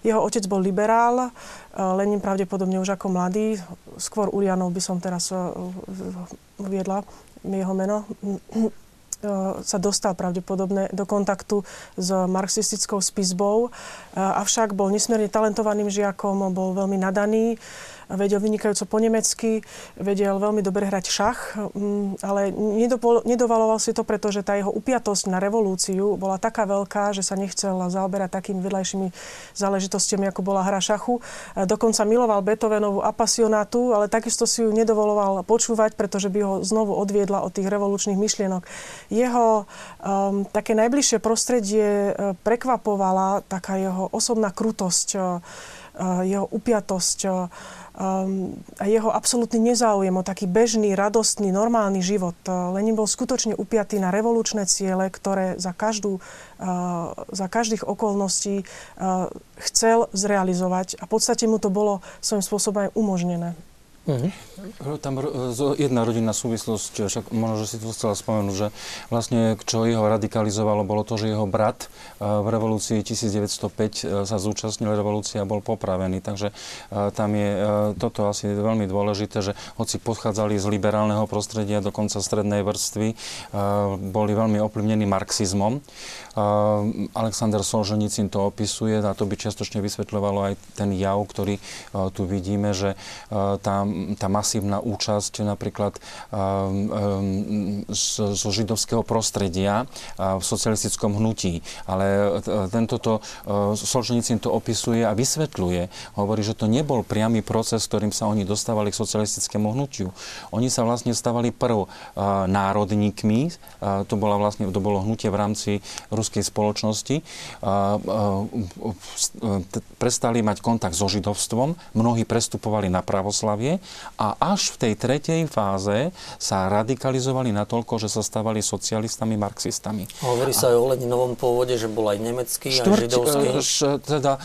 Jeho otec bol liberál, Lenin pravdepodobne už ako mladý, skôr Urianov by som teraz e, uviedla jeho meno, e, sa dostal pravdepodobne do kontaktu s marxistickou spisbou, e, avšak bol nesmierne talentovaným žiakom, bol veľmi nadaný vedel vynikajúco po nemecky, vedel veľmi dobre hrať šach, mm, ale nedovaloval si to, pretože tá jeho upiatosť na revolúciu bola taká veľká, že sa nechcel zaoberať takými vedľajšími záležitostiami, ako bola hra šachu. Dokonca miloval Beethovenovú apasionátu, ale takisto si ju nedovoloval počúvať, pretože by ho znovu odviedla od tých revolučných myšlienok. Jeho um, také najbližšie prostredie uh, prekvapovala taká jeho osobná krutosť, uh, jeho upiatosť, um, a jeho absolútny nezáujem o taký bežný, radostný, normálny život. Lenin bol skutočne upiatý na revolučné ciele, ktoré za, každú, za každých okolností chcel zrealizovať a v podstate mu to bolo svojím spôsobom aj umožnené. Uh-huh. Tam jedna rodinná súvislosť, však možno, že si to chcela spomenúť, že vlastne čo jeho radikalizovalo, bolo to, že jeho brat e, v revolúcii 1905 e, sa zúčastnil revolúcie a bol popravený. Takže tam je toto asi veľmi dôležité, že hoci pochádzali z liberálneho prostredia, dokonca strednej vrstvy, boli veľmi ovplyvnení marxizmom. Alexander Solženicin to opisuje a to by čiastočne vysvetľovalo aj ten jav, ktorý tu vidíme, že tam tá masívna účasť napríklad zo židovského prostredia v socialistickom hnutí. Ale tento to, Solženicin to opisuje a vysvetľuje. Hovorí, že to nebol priamy proces, ktorým sa oni dostávali k socialistickému hnutiu. Oni sa vlastne stávali prv národníkmi, to, bola vlastne, to bolo hnutie v rámci ruskej spoločnosti, prestali mať kontakt so židovstvom, mnohí prestupovali na pravoslavie a až v tej tretej fáze sa radikalizovali natoľko, že sa stávali socialistami, marxistami. Hovorí sa aj o Leninovom pôvode, že bol aj nemecký, Štvrť, aj židovský. Teda,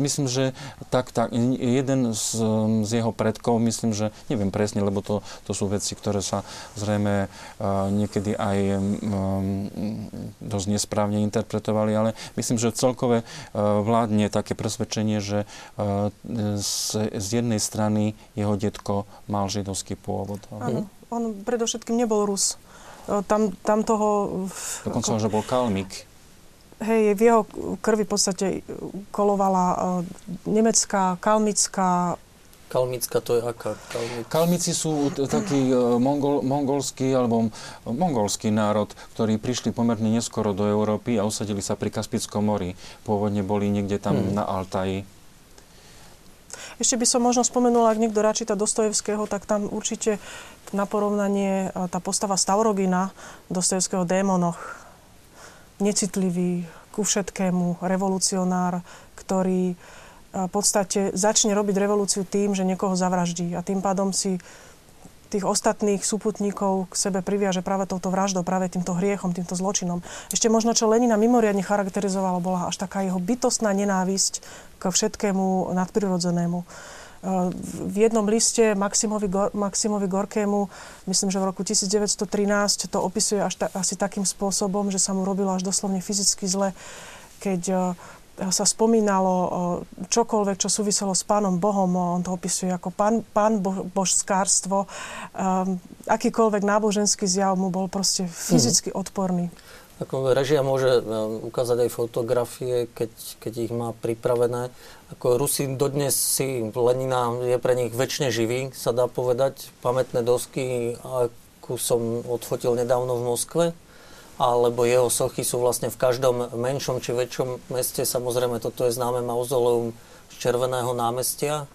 myslím, že tak, tak, jeden z, z jeho predkov, myslím, že neviem presne, lebo to, to sú veci, ktoré sa zrejme niekedy aj dosť nesprávne interpretovali, ale myslím, že celkové vládne také presvedčenie, že z, z jednej strany jeho detko mal židovský pôvod. Áno, on predovšetkým nebol Rus. Tam, tam toho... Dokonca, ako, že bol kalmik. Hej, v jeho krvi v podstate kolovala uh, nemecká, kalmická, Kalmická to je aká? Kalmic... Kalmici sú taký uh, mongol, mongolský alebo mongolský národ, ktorí prišli pomerne neskoro do Európy a usadili sa pri Kaspickom mori. Pôvodne boli niekde tam hmm. na Altaji. Ešte by som možno spomenula, ak niekto rád číta Dostojevského, tak tam určite na porovnanie tá postava Stavrogina Dostojevského démonoch. Necitlivý ku všetkému, revolucionár, ktorý v podstate začne robiť revolúciu tým, že niekoho zavraždí a tým pádom si tých ostatných súputníkov k sebe priviaže práve touto vraždou, práve týmto hriechom, týmto zločinom. Ešte možno, čo Lenina mimoriadne charakterizovalo, bola až taká jeho bytostná nenávisť k všetkému nadprirodzenému. E, v jednom liste Maximovi, Maximovi Gorkému, myslím, že v roku 1913, to opisuje až ta- asi takým spôsobom, že sa mu robilo až doslovne fyzicky zle, keď e, sa spomínalo čokoľvek, čo súviselo s pánom Bohom, on to opisuje ako pán, pán bo, božskárstvo, um, akýkoľvek náboženský zjav mu bol proste fyzicky mm. odporný. Ako režia môže ukázať aj fotografie, keď, keď ich má pripravené. Ako Rusi dodnes si Lenina je pre nich väčšine živý, sa dá povedať. Pamätné dosky, akú som odfotil nedávno v Moskve, alebo jeho sochy sú vlastne v každom menšom či väčšom meste. Samozrejme, toto je známe mauzoleum z Červeného námestia.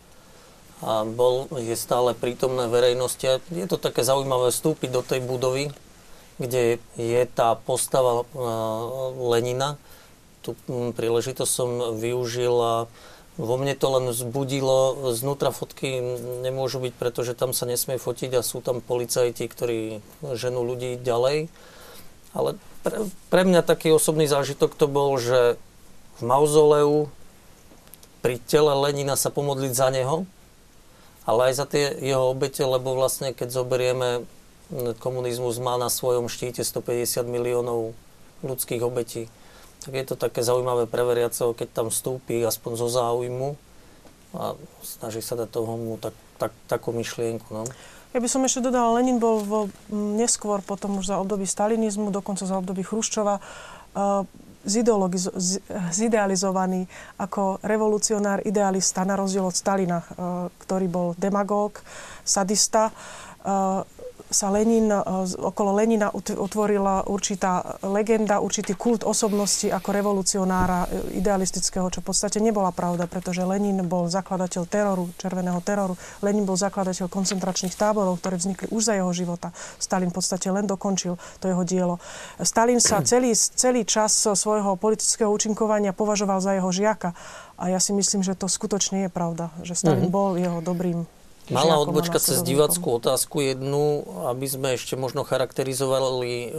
A bol, je stále prítomné verejnosti. Je to také zaujímavé vstúpiť do tej budovy, kde je tá postava Lenina. Tu príležitosť som využil a vo mne to len vzbudilo, znútra fotky nemôžu byť, pretože tam sa nesmie fotiť a sú tam policajti, ktorí ženú ľudí ďalej. Ale pre, pre mňa taký osobný zážitok to bol, že v mauzoleu pri tele Lenina sa pomodliť za neho, ale aj za tie jeho obete, lebo vlastne keď zoberieme, komunizmus má na svojom štíte 150 miliónov ľudských obetí. Tak je to také zaujímavé pre keď tam vstúpi aspoň zo záujmu a snaží sa dať tomu tak, tak, takú myšlienku. No. Ja by som ešte dodala, Lenin bol vo, neskôr potom už za období stalinizmu, dokonca za období Chruščova, uh, zidealizovaný ako revolucionár, idealista, na rozdiel od Stalina, uh, ktorý bol demagóg, sadista. Sa Lenin, e, okolo Lenina utvorila určitá legenda, určitý kult osobnosti ako revolucionára e, idealistického, čo v podstate nebola pravda, pretože Lenin bol zakladateľ teroru, červeného teroru. Lenin bol zakladateľ koncentračných táborov, ktoré vznikli už za jeho života. Stalin v podstate len dokončil to jeho dielo. Stalin sa celý, celý čas svojho politického účinkovania považoval za jeho žiaka. A ja si myslím, že to skutočne je pravda, že Stalin mm-hmm. bol jeho dobrým Mala odbočka cez diváckú otázku jednu, aby sme ešte možno charakterizovali e,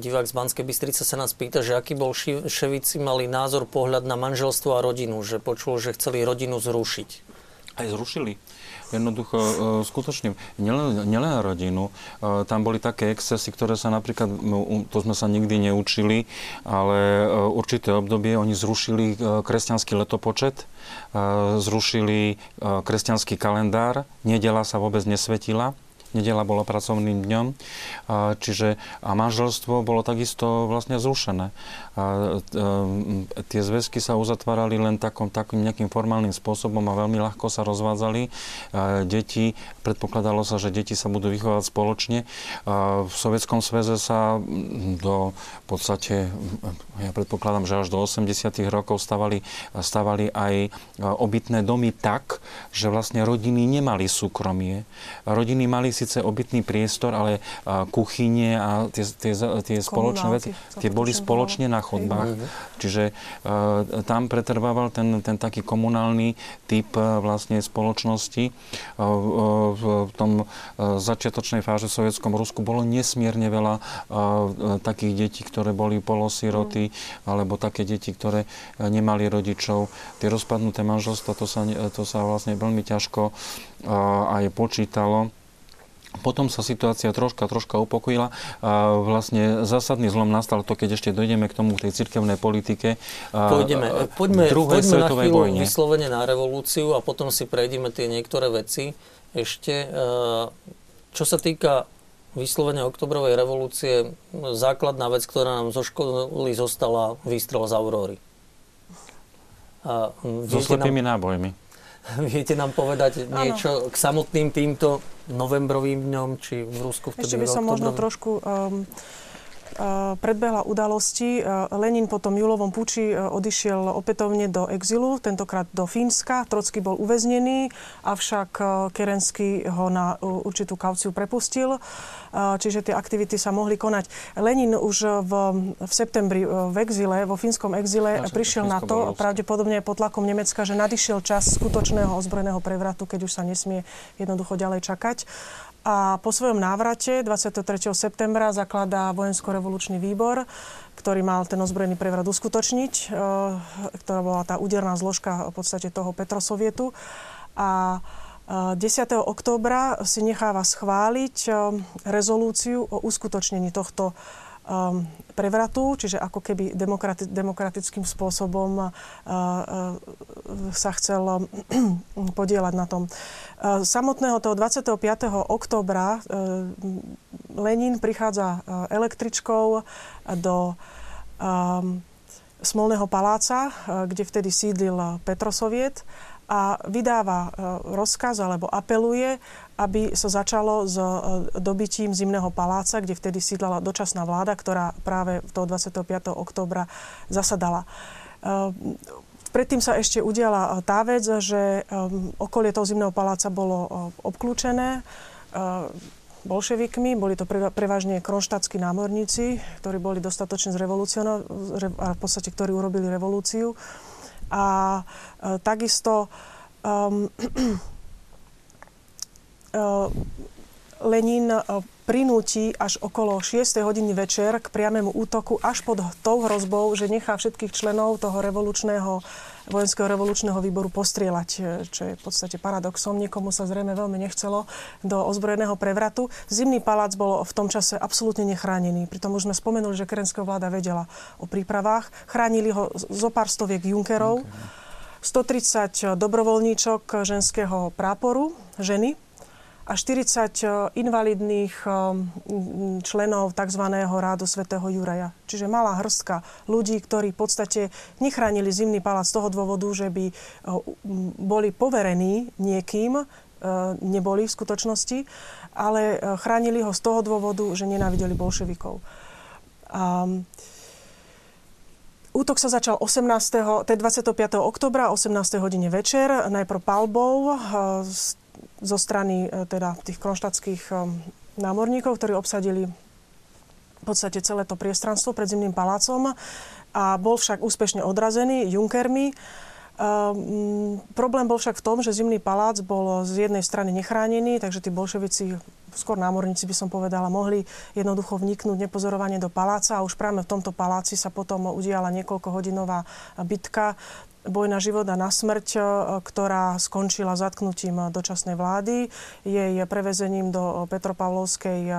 divák z Banskej Bystrice sa nás pýta, že aký bol Ševici mali názor, pohľad na manželstvo a rodinu, že počul, že chceli rodinu zrušiť. Aj zrušili. Jednoducho, e, skutočne, nielen, nielen rodinu, e, tam boli také excesy, ktoré sa napríklad, to sme sa nikdy neučili, ale e, určité obdobie oni zrušili kresťanský letopočet, zrušili kresťanský kalendár, nedela sa vôbec nesvetila, nedela bola pracovným dňom, čiže a manželstvo bolo takisto vlastne zrušené. Tie zväzky sa uzatvárali len takom, takým nejakým formálnym spôsobom a veľmi ľahko sa rozvádzali. Deti, predpokladalo sa, že deti sa budú vychovať spoločne. V Sovietskom sveze sa do v podstate, ja predpokladám, že až do 80. rokov stavali, stavali aj obytné domy tak, že vlastne rodiny nemali súkromie. Rodiny mali si síce obytný priestor, ale kuchyne a tie, tie, tie spoločné veci, tie boli spoločne na chodbách. Čiže tam pretrvával ten, ten taký komunálny typ vlastne spoločnosti. V tom začiatočnej fáze v Sovietskom Rusku bolo nesmierne veľa takých detí, ktoré boli polosiroty, mm. alebo také deti, ktoré nemali rodičov. Tie rozpadnuté manželstva, to sa, to sa vlastne veľmi ťažko aj počítalo. Potom sa situácia troška, troška upokojila. A vlastne zásadný zlom nastal to, keď ešte dojdeme k tomu, k tej cirkevnej politike. Poďme, poďme, poďme na chvíľu vojne. vyslovene na revolúciu a potom si prejdeme tie niektoré veci. Ešte, čo sa týka vyslovene oktobrovej revolúcie, základná vec, ktorá nám zo školy zostala, výstrel z Auróry. A so slepými nám... nábojmi. Viete nám povedať niečo ano. k samotným týmto novembrovým dňom, či v Rusku vtedy Ešte by som možno trošku um, predbehla udalosti. Uh, Lenin po tom júlovom puči uh, odišiel opätovne do exilu, tentokrát do Fínska. Trocky bol uväznený, avšak Kerensky ho na určitú kauciu prepustil čiže tie aktivity sa mohli konať. Lenin už v, v septembri v exile, vo fínskom exile, ja, prišiel na to, pravdepodobne pod tlakom Nemecka, že nadišiel čas skutočného ozbrojeného prevratu, keď už sa nesmie jednoducho ďalej čakať. A po svojom návrate 23. septembra zakladá vojensko-revolučný výbor, ktorý mal ten ozbrojený prevrat uskutočniť, ktorá bola tá úderná zložka v podstate toho Petrosovietu. A 10. októbra si necháva schváliť um, rezolúciu o uskutočnení tohto prevratu, čiže ako keby demokrati- demokratickým spôsobom uh, uh, sa chcel um, podielať na tom. Uh, samotného toho 25. októbra uh, Lenin prichádza uh, električkou do um, Smolného paláca, uh, kde vtedy sídlil Petrosoviet a vydáva e, rozkaz alebo apeluje, aby sa začalo s e, dobytím Zimného paláca, kde vtedy sídlala dočasná vláda, ktorá práve toho 25. oktobra zasadala. E, predtým sa ešte udiala tá vec, že okolie toho Zimného paláca bolo obklúčené bolševikmi. Boli to prevažne kronštátskí námorníci, ktorí boli dostatočne zrevolucionovali, v podstate ktorí urobili revolúciu. A e, takisto um, Lenin prinúti až okolo 6. hodiny večer k priamému útoku až pod tou hrozbou, že nechá všetkých členov toho revolučného vojenského revolučného výboru postrieľať, e, čo je v podstate paradoxom. Niekomu sa zrejme veľmi nechcelo do ozbrojeného prevratu. Zimný palác bol v tom čase absolútne nechránený. Pritom už sme spomenuli, že kerenská vláda vedela o prípravách. Chránili ho zo pár stoviek Junkerov. 130 dobrovoľníčok ženského práporu, ženy, a 40 e, invalidných e, členov tzv. rádu svätého Juraja. Čiže malá hrstka ľudí, ktorí v podstate nechránili zimný palác z toho dôvodu, že by e, boli poverení niekým, neboli v skutočnosti, ale chránili ho z toho dôvodu, že nenávideli bolševikov. Um, Útok sa začal 18. 25. oktobra, 18. hodine večer, najprv palbou zo strany e, teda tých kronštátskych e, námorníkov, ktorí obsadili v podstate celé to priestranstvo pred Zimným palácom a bol však úspešne odrazený Junkermi. Um, problém bol však v tom, že Zimný palác bol z jednej strany nechránený, takže tí bolševici, skôr námorníci by som povedala, mohli jednoducho vniknúť nepozorovanie do paláca a už práve v tomto paláci sa potom udiala niekoľkohodinová bitka boj na život a na smrť, e, ktorá skončila zatknutím dočasnej vlády, jej prevezením do Petropavlovskej e,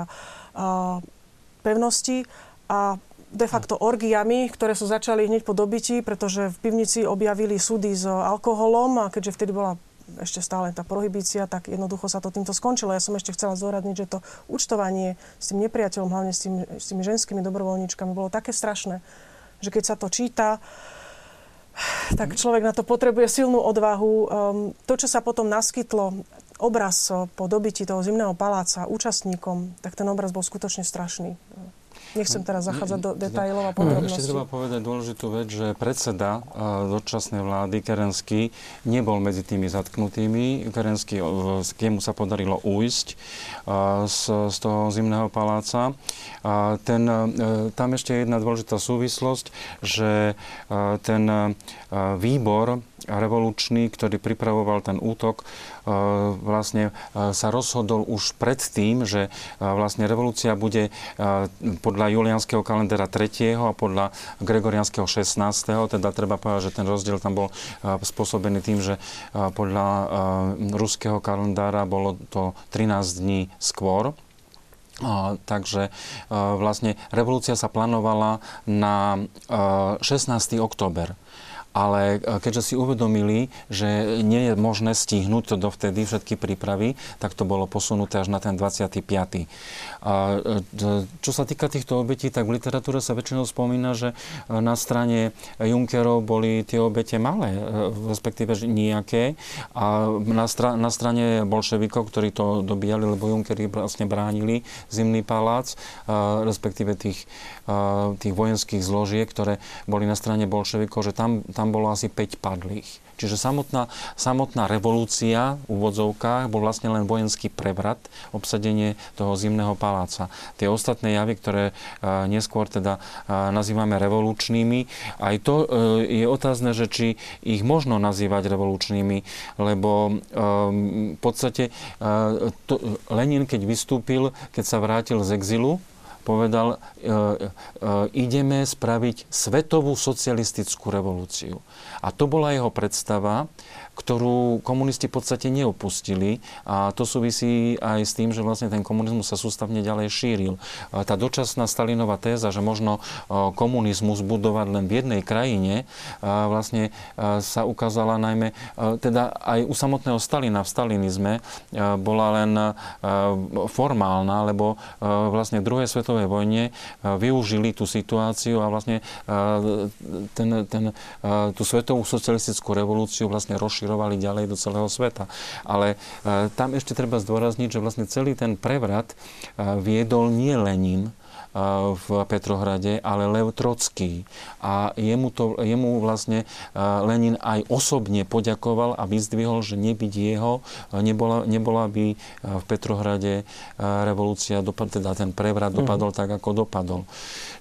pevnosti a de facto orgiami, ktoré sa začali hneď po dobití, pretože v pivnici objavili súdy s alkoholom a keďže vtedy bola ešte stále tá prohibícia, tak jednoducho sa to týmto skončilo. Ja som ešte chcela zoradniť, že to účtovanie s tým nepriateľom, hlavne s, tým, s tými ženskými dobrovoľníčkami, bolo také strašné, že keď sa to číta, tak človek na to potrebuje silnú odvahu. Um, to, čo sa potom naskytlo, obraz po dobití toho zimného paláca účastníkom, tak ten obraz bol skutočne strašný. Nechcem teraz zachádzať do detajlov a Ešte podrobností. treba povedať dôležitú vec, že predseda a, dočasnej vlády Kerenský nebol medzi tými zatknutými. Kerenský, e, k jemu sa podarilo újsť a, z, z toho zimného paláca. A ten, e, tam ešte je jedna dôležitá súvislosť, že e, ten e, výbor revolučný, ktorý pripravoval ten útok, e, vlastne e, sa rozhodol už predtým, že e, vlastne revolúcia bude podľa julianského kalendára 3. a podľa gregorianského 16. Teda treba povedať, že ten rozdiel tam bol spôsobený tým, že podľa ruského kalendára bolo to 13 dní skôr. Takže vlastne revolúcia sa plánovala na a, 16. október ale e, keďže si uvedomili, že nie je možné stihnúť to dovtedy všetky prípravy, tak to bolo posunuté až na ten 25. A e, čo sa týka týchto obetí, tak v literatúre sa väčšinou spomína, že e, na strane Junckerov boli tie obete malé, respektíve nejaké. A na, stra- na strane bolševikov, ktorí to dobíjali, lebo Junckeri vlastne bránili Zimný palác, respektíve tých, tých vojenských zložiek, ktoré boli na strane bolševikov, že tam, tam tam bolo asi 5 padlých. Čiže samotná, samotná revolúcia v úvodzovkách bol vlastne len vojenský prevrat, obsadenie toho zimného paláca. Tie ostatné javy, ktoré uh, neskôr teda uh, nazývame revolučnými, aj to uh, je otázne, že či ich možno nazývať revolučnými, lebo v podstate to, Lenin, keď vystúpil, keď sa vrátil z exilu, povedal, e, e, ideme spraviť svetovú socialistickú revolúciu. A to bola jeho predstava, ktorú komunisti v podstate neopustili a to súvisí aj s tým, že vlastne ten komunizmus sa sústavne ďalej šíril. Tá dočasná Stalinová téza, že možno komunizmus budovať len v jednej krajine, vlastne sa ukázala najmä, teda aj u samotného Stalina v stalinizme bola len formálna, lebo vlastne v druhej svetovej vojne využili tú situáciu a vlastne ten, ten, tú svetovú socialistickú revolúciu vlastne rozšírili rozširovali ďalej do celého sveta. Ale e, tam ešte treba zdôrazniť, že vlastne celý ten prevrat e, viedol nie Lenin, v Petrohrade, ale Lev Trocký. A jemu, to, jemu vlastne Lenin aj osobne poďakoval a vyzdvihol, že nebyť jeho, nebola, nebola by v Petrohrade revolúcia, teda ten prevrat mhm. dopadol mm. tak, ako dopadol.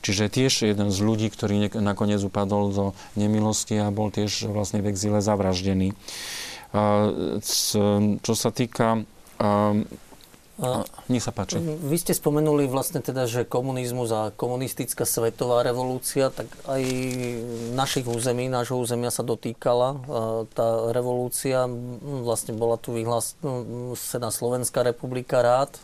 Čiže tiež jeden z ľudí, ktorý nakoniec upadol do nemilosti a bol tiež vlastne v exíle zavraždený. Čo sa týka nech sa páči. Vy ste spomenuli vlastne teda, že komunizmus a komunistická svetová revolúcia, tak aj našich území, nášho územia sa dotýkala. Tá revolúcia, vlastne bola tu vyhlásená Slovenská republika rád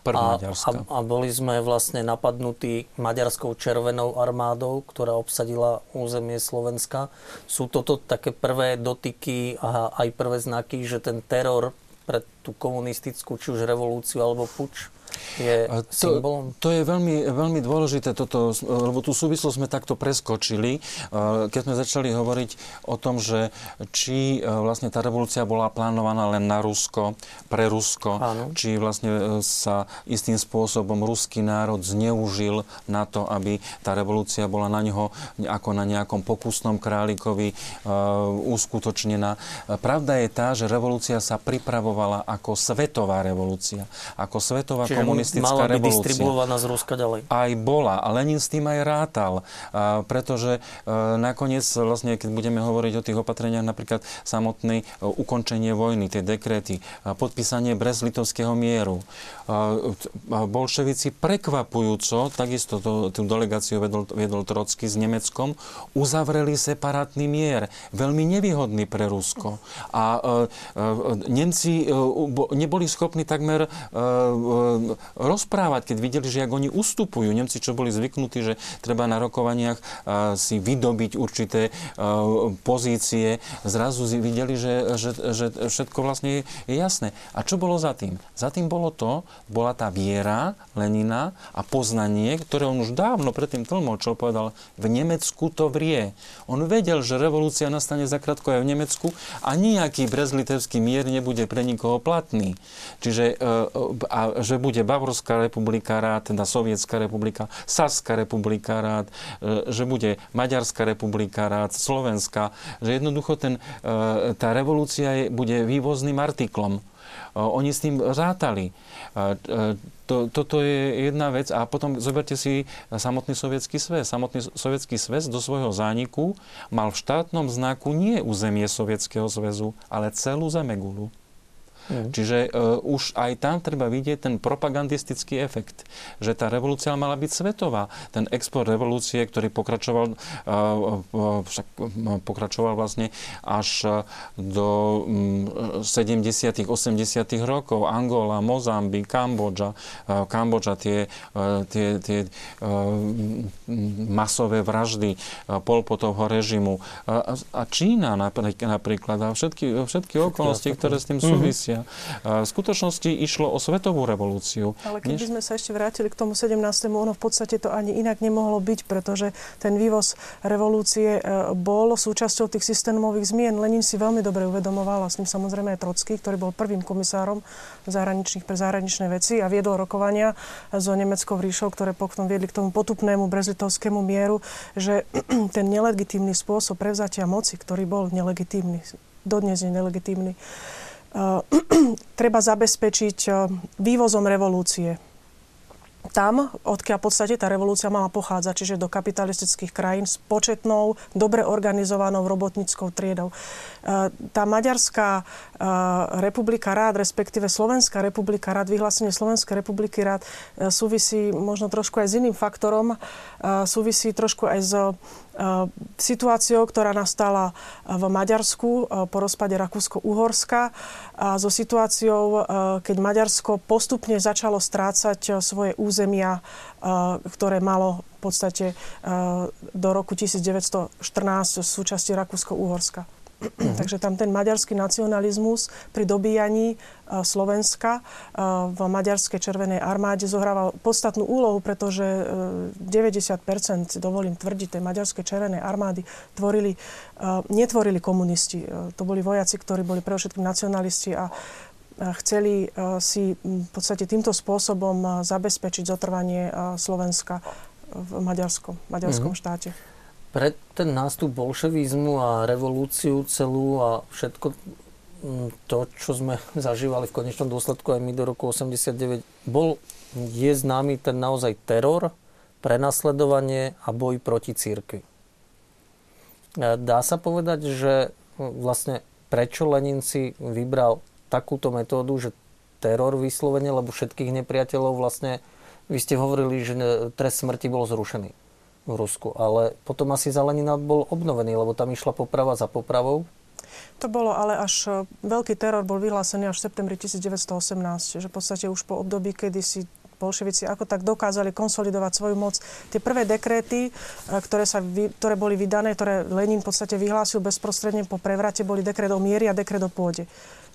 a, a, a boli sme vlastne napadnutí Maďarskou červenou armádou, ktorá obsadila územie Slovenska. Sú toto také prvé dotyky a aj prvé znaky, že ten teror pre tú komunistickú, či už revolúciu alebo puč, je to, To je veľmi, veľmi dôležité toto, lebo tú súvislosť sme takto preskočili, keď sme začali hovoriť o tom, že či e, vlastne tá revolúcia bola plánovaná len na Rusko, pre Rusko, Áno. či vlastne e, sa istým spôsobom ruský národ zneužil na to, aby tá revolúcia bola na neho ako na nejakom pokusnom králikovi uh, uskutočnená. Pravda je tá, že revolúcia sa pripravovala ako svetová revolúcia, ako svetová Čiže komunistická mala revolúcia. distribuovaná z Ruska ďalej. Aj bola. A Lenin s tým aj rátal. A pretože e, nakoniec, vlastne, keď budeme hovoriť o tých opatreniach, napríklad samotné e, ukončenie vojny, tie dekrety, podpísanie Brest-Litovského mieru. bolševici prekvapujúco, takisto to, tú delegáciu vedol, viedol Trocky s Nemeckom, uzavreli separátny mier, veľmi nevýhodný pre Rusko. A e, e, Nemci e, neboli schopní takmer e, rozprávať, keď videli, že ak oni ustupujú, Nemci, čo boli zvyknutí, že treba na rokovaniach si vydobiť určité pozície, zrazu videli, že, že, že všetko vlastne je jasné. A čo bolo za tým? Za tým bolo to, bola tá viera Lenina a poznanie, ktoré on už dávno predtým tlmočil, povedal, v Nemecku to vrie. On vedel, že revolúcia nastane zakrátko aj v Nemecku a nejaký brezlitevský mier nebude pre nikoho platný. Čiže, a že bude Bavorská republika rád, teda Sovietská republika, Saská republika rád, e, že bude Maďarská republika rád, Slovenská, že jednoducho ten, e, tá revolúcia je, bude vývozným artiklom. Oni s tým rátali. To, toto je jedna vec. A potom zoberte si samotný sovietský sves. Samotný sovietský sves do svojho zániku mal v štátnom znaku nie územie Sovietskeho zväzu, ale celú Zemegulu. Mm. Čiže uh, už aj tam treba vidieť ten propagandistický efekt, že tá revolúcia mala byť svetová. Ten export revolúcie, ktorý pokračoval, uh, uh, však pokračoval vlastne až do um, 70 80 rokov. Angola, Mozambik, Kambodža, uh, Kambodža tie, uh, tie, tie uh, masové vraždy uh, Polpotovho režimu uh, a Čína napríklad a všetky, všetky okolnosti, ktoré s tým súvisia. V skutočnosti išlo o svetovú revolúciu. Ale keby než... sme sa ešte vrátili k tomu 17. ono v podstate to ani inak nemohlo byť, pretože ten vývoz revolúcie e, bol súčasťou tých systémových zmien. Lenin si veľmi dobre uvedomoval, a s ním samozrejme aj Trocký, ktorý bol prvým komisárom zahraničných pre zahraničné veci a viedol rokovania so Nemeckou ríšou, ktoré potom viedli k tomu potupnému brezlitovskému mieru, že ten nelegitímny spôsob prevzatia moci, ktorý bol nelegitímny, dodnes je nelegitímny, treba zabezpečiť eh, vývozom revolúcie tam, odkiaľ v podstate tá revolúcia mala pochádzať, čiže do kapitalistických krajín s početnou, dobre organizovanou robotníckou triedou. E, tá Maďarská republika rád, respektíve Slovenská republika rád, vyhlásenie Slovenskej republiky rád súvisí možno trošku aj s iným faktorom, súvisí trošku aj s situáciou, ktorá nastala v Maďarsku po rozpade Rakúsko-Uhorska a so situáciou, keď Maďarsko postupne začalo strácať svoje územia, eh, ktoré malo v podstate eh, do roku 1914 súčasti Rakúsko-Uhorska. Takže tam ten maďarský nacionalizmus pri dobíjaní eh, Slovenska v maďarskej červenej armáde zohrával podstatnú úlohu, pretože 90%, dovolím tvrdiť, tej maďarskej červenej armády tvorili, netvorili komunisti. To boli vojaci, ktorí boli pre všetkým nacionalisti a chceli e, si v podstate týmto spôsobom e, zabezpečiť zotrvanie e, Slovenska v Maďarskom, maďarskom mm-hmm. štáte. Pre ten nástup bolševizmu a revolúciu celú a všetko to, čo sme zažívali v konečnom dôsledku aj my do roku 89, bol, je známy ten naozaj teror, prenasledovanie a boj proti církvi. Dá sa povedať, že vlastne prečo Lenin si vybral takúto metódu, že teror vyslovene, lebo všetkých nepriateľov vlastne, vy ste hovorili, že trest smrti bol zrušený v Rusku, ale potom asi za Lenina bol obnovený, lebo tam išla poprava za popravou. To bolo ale až e, veľký teror bol vyhlásený až v septembri 1918, že v podstate už po období, kedy si bolševici ako tak dokázali konsolidovať svoju moc. Tie prvé dekréty, e, ktoré, sa, ktoré boli vydané, ktoré Lenin v podstate vyhlásil bezprostredne po prevrate, boli dekret o miery a dekret o pôde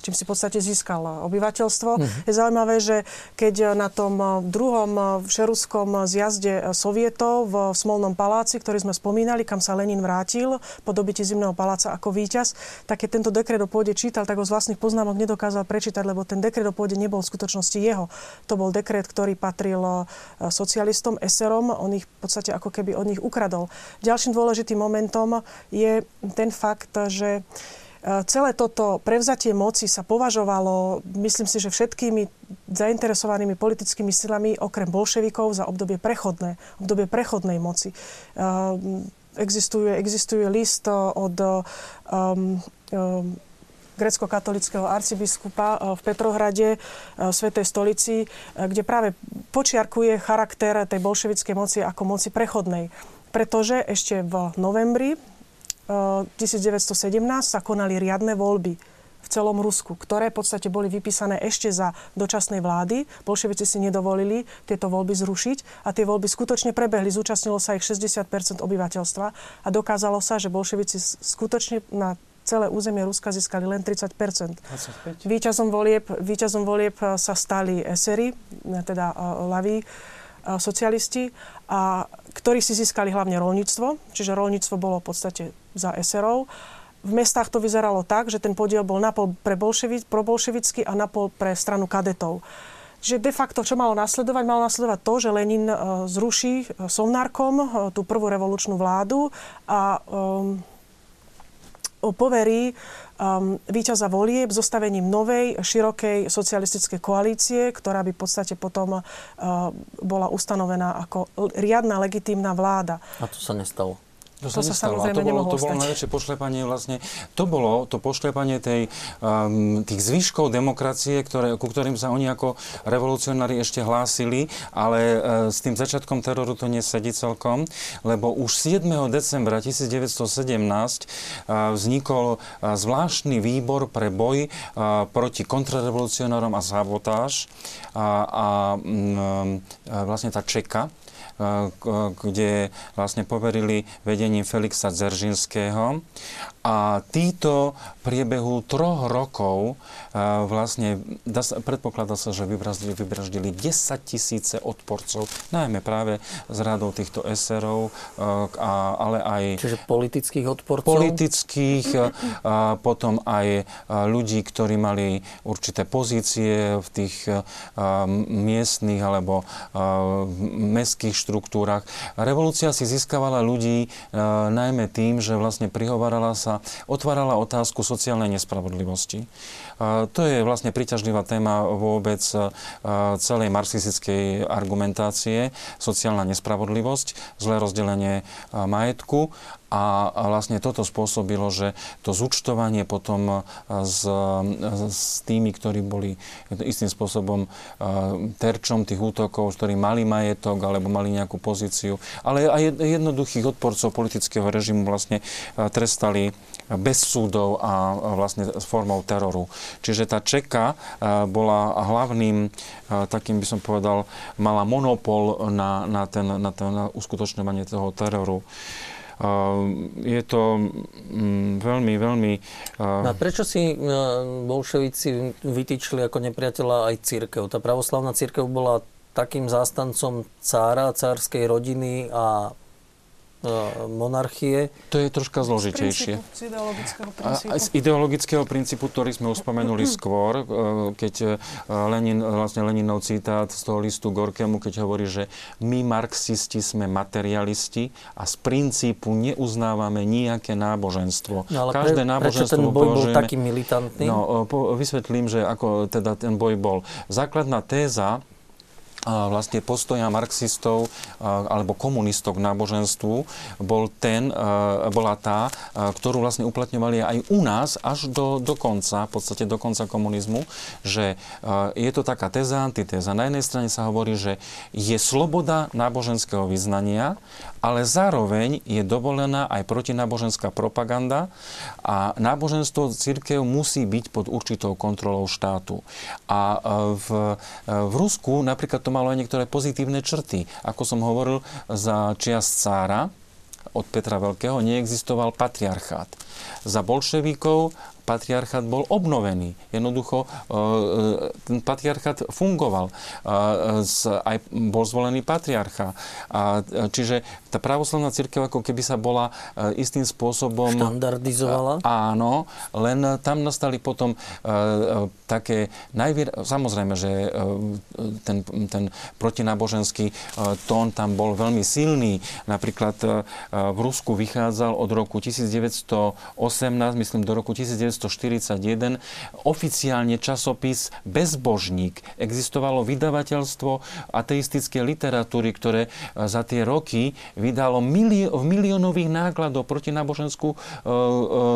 čím si v podstate získal obyvateľstvo. Mm-hmm. Je zaujímavé, že keď na tom druhom všeruskom zjazde sovietov v Smolnom paláci, ktorý sme spomínali, kam sa Lenin vrátil po dobití Zimného paláca ako víťaz, tak keď tento dekret o pôde čítal, tak ho z vlastných poznámok nedokázal prečítať, lebo ten dekret o pôde nebol v skutočnosti jeho. To bol dekret, ktorý patril socialistom, eserom, on ich v podstate ako keby od nich ukradol. Ďalším dôležitým momentom je ten fakt, že Celé toto prevzatie moci sa považovalo, myslím si, že všetkými zainteresovanými politickými silami, okrem bolševikov, za obdobie prechodné, obdobie prechodnej moci. Existuje, existuje list od um, um, grecko-katolického arcibiskupa v Petrohrade, v Svetej stolici, kde práve počiarkuje charakter tej bolševickej moci ako moci prechodnej. Pretože ešte v novembri 1917 sa konali riadne voľby v celom Rusku, ktoré v podstate boli vypísané ešte za dočasnej vlády. Bolševici si nedovolili tieto voľby zrušiť a tie voľby skutočne prebehli. Zúčastnilo sa ich 60% obyvateľstva a dokázalo sa, že bolševici skutočne na celé územie Ruska získali len 30 25. Výťazom volieb, výťazom volieb sa stali esery, teda ľaví socialisti, a ktorí si získali hlavne rolníctvo, čiže rolníctvo bolo v podstate za eserov. V mestách to vyzeralo tak, že ten podiel bol napol pre bolševi, pro bolševický a napol pre stranu kadetov. že de facto, čo malo nasledovať? Malo nasledovať to, že Lenin zruší Sovnárkom tú prvú revolučnú vládu a um, poverí um, víťaza volieb zostavením novej, širokej socialistickej koalície, ktorá by v podstate potom uh, bola ustanovená ako riadna, legitímna vláda. A to sa nestalo. To, to sa, sa samozrejme to bolo, to bolo najväčšie pošlepanie vlastne. To bolo to pošlepanie tej, um, tých zvyškov demokracie, ktoré, ku ktorým sa oni ako revolucionári ešte hlásili, ale uh, s tým začiatkom teroru to nesedí celkom, lebo už 7. decembra 1917 uh, vznikol uh, zvláštny výbor pre boj uh, proti kontrarevolucionárom a sabotáž a, a um, vlastne tá Čeka, kde vlastne poverili vedením Felixa Dzeržinského. A títo priebehu troch rokov vlastne predpokladá sa, že vybraždili, vybraždili 10 tisíce odporcov, najmä práve z radou týchto eserov, ale aj... Čiže politických odporcov? Politických, a potom aj ľudí, ktorí mali určité pozície v tých miestnych alebo mestských štruktúrach. Revolúcia si získavala ľudí najmä tým, že vlastne prihovarala sa otvárala otázku sociálnej nespravodlivosti. To je vlastne príťažlivá téma vôbec celej marxistickej argumentácie, sociálna nespravodlivosť, zlé rozdelenie majetku a vlastne toto spôsobilo, že to zúčtovanie potom s, s tými, ktorí boli istým spôsobom terčom tých útokov, ktorí mali majetok alebo mali nejakú pozíciu, ale aj jednoduchých odporcov politického režimu vlastne trestali bez súdov a vlastne s formou teroru. Čiže tá Čeka bola hlavným, takým by som povedal, mala monopol na, na, ten, na, ten, na uskutočňovanie toho teroru. Je to mm, veľmi, veľmi... No a prečo si bolševici vytýčili ako nepriateľa aj církev? Tá pravoslavná církev bola takým zástancom cára, cárskej rodiny a monarchie. To je troška zložitejšie. Z, ideologického princípu. A, z ideologického princípu, ktorý sme už spomenuli skôr, e, keď e, Lenin, vlastne Leninov citát z toho listu Gorkému, keď hovorí, že my marxisti sme materialisti a z princípu neuznávame nejaké náboženstvo. No, ale Každé pre, náboženstvo prečo ten boj bol taký militantný? No, po, vysvetlím, že ako teda ten boj bol. Základná téza vlastne postoja marxistov alebo komunistov k náboženstvu bol ten, bola tá, ktorú vlastne uplatňovali aj u nás až do, do konca, v podstate do konca komunizmu, že je to taká téza, antitéza. Na jednej strane sa hovorí, že je sloboda náboženského vyznania ale zároveň je dovolená aj protináboženská propaganda a náboženstvo církev musí byť pod určitou kontrolou štátu. A e, v, e, v Rusku napríklad to malo aj niektoré pozitívne črty. Ako som hovoril, za čias cára od Petra Veľkého neexistoval patriarchát. Za bolševíkov patriarchát bol obnovený. Jednoducho e, e, ten patriarchát fungoval. Aj bol zvolený patriarcha. Čiže tá pravoslavná církev ako keby sa bola e, istým spôsobom... Štandardizovala? Áno, len tam nastali potom také najvier... Samozrejme, že ten, ten protináboženský tón tam bol veľmi silný. Napríklad v Rusku vychádzal od roku 1918, myslím do roku 19 1941 oficiálne časopis Bezbožník. Existovalo vydavateľstvo ateistické literatúry, ktoré e, za tie roky vydalo milio- v miliónových nákladov proti náboženskú e, e,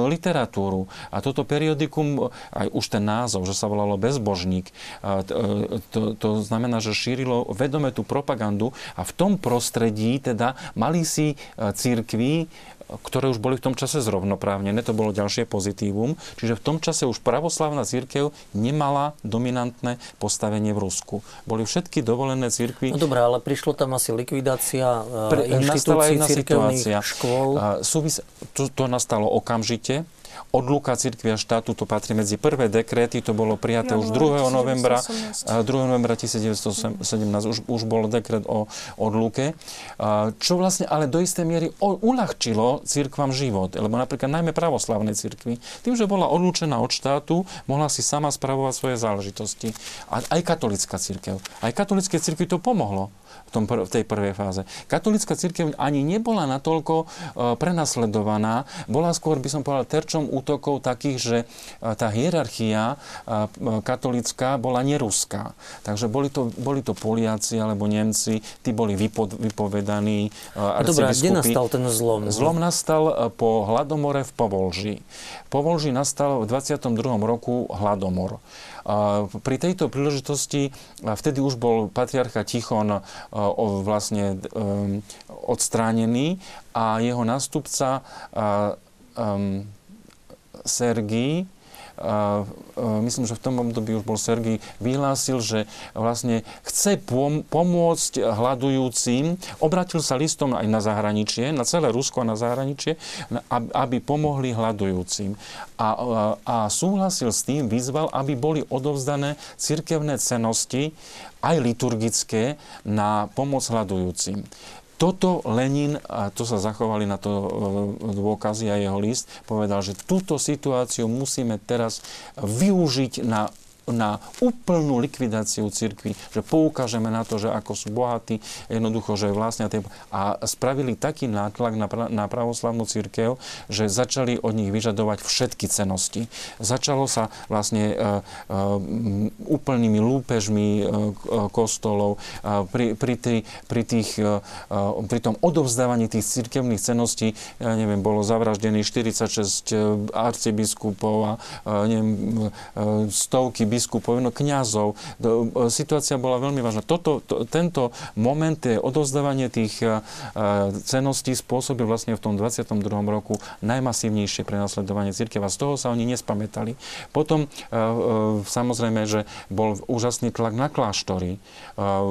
literatúru. A toto periodikum, aj už ten názov, že sa volalo Bezbožník, e, to, to znamená, že šírilo vedome tú propagandu a v tom prostredí teda mali si e, církví ktoré už boli v tom čase zrovnoprávnené, to bolo ďalšie pozitívum. Čiže v tom čase už pravoslavná církev nemala dominantné postavenie v Rusku. Boli všetky dovolené církvy. No dobré, ale prišlo tam asi likvidácia Pre, inštitúcií, církevných škôl. Súvis, to, to nastalo okamžite odluka cirkvi a štátu, to patrí medzi prvé dekréty, to bolo prijaté už 2. novembra, 2. novembra 1917, už, už bol dekret o odluke, čo vlastne ale do istej miery uľahčilo cirkvam život, lebo napríklad najmä pravoslavnej cirkvi, tým, že bola odlúčená od štátu, mohla si sama spravovať svoje záležitosti. A aj katolická cirkev. Aj katolické cirkvi to pomohlo v, tom, v tej prvej fáze. Katolická církev ani nebola natoľko uh, prenasledovaná, bola skôr, by som povedal, terčom útokov takých, že uh, tá hierarchia uh, katolická bola neruská. Takže boli to, boli to Poliaci alebo Nemci, tí boli vypo, vypovedaní uh, Dobre, kde nastal ten zlom? Zlom nastal po hladomore v Povolži. Povolži nastal v 22. roku hladomor. Pri tejto príležitosti vtedy už bol patriarcha Tichon vlastne odstránený a jeho nástupca Sergii myslím, že v tom období už bol Sergij, vyhlásil, že vlastne chce pomôcť hľadujúcim, obratil sa listom aj na zahraničie, na celé Rusko a na zahraničie, aby pomohli hľadujúcim. A, a súhlasil s tým, vyzval, aby boli odovzdané cirkevné cenosti, aj liturgické, na pomoc hľadujúcim. Toto Lenin, a to sa zachovali na to e, dôkazy a jeho list, povedal, že túto situáciu musíme teraz využiť na na úplnú likvidáciu cirkvi, že poukážeme na to, že ako sú bohatí, jednoducho, že vlastne a spravili taký nátlak na, na pravoslavnú cirkev, že začali od nich vyžadovať všetky cenosti. Začalo sa vlastne uh, uh, úplnými lúpežmi uh, kostolov, uh, pri, pri, tý, pri, tých, uh, pri tom odovzdávaní tých cirkevných ceností, ja neviem, bolo zavraždených 46 arcibiskupov a uh, neviem, uh, stovky biskupov biskupov, no kňazov. E, situácia bola veľmi vážna. Toto, to, tento moment, odozdávanie tých uh, ceností spôsobil vlastne v tom 22. roku najmasívnejšie prenasledovanie církev a z toho sa oni nespamätali. Potom samozrejme, že bol úžasný tlak na kláštory.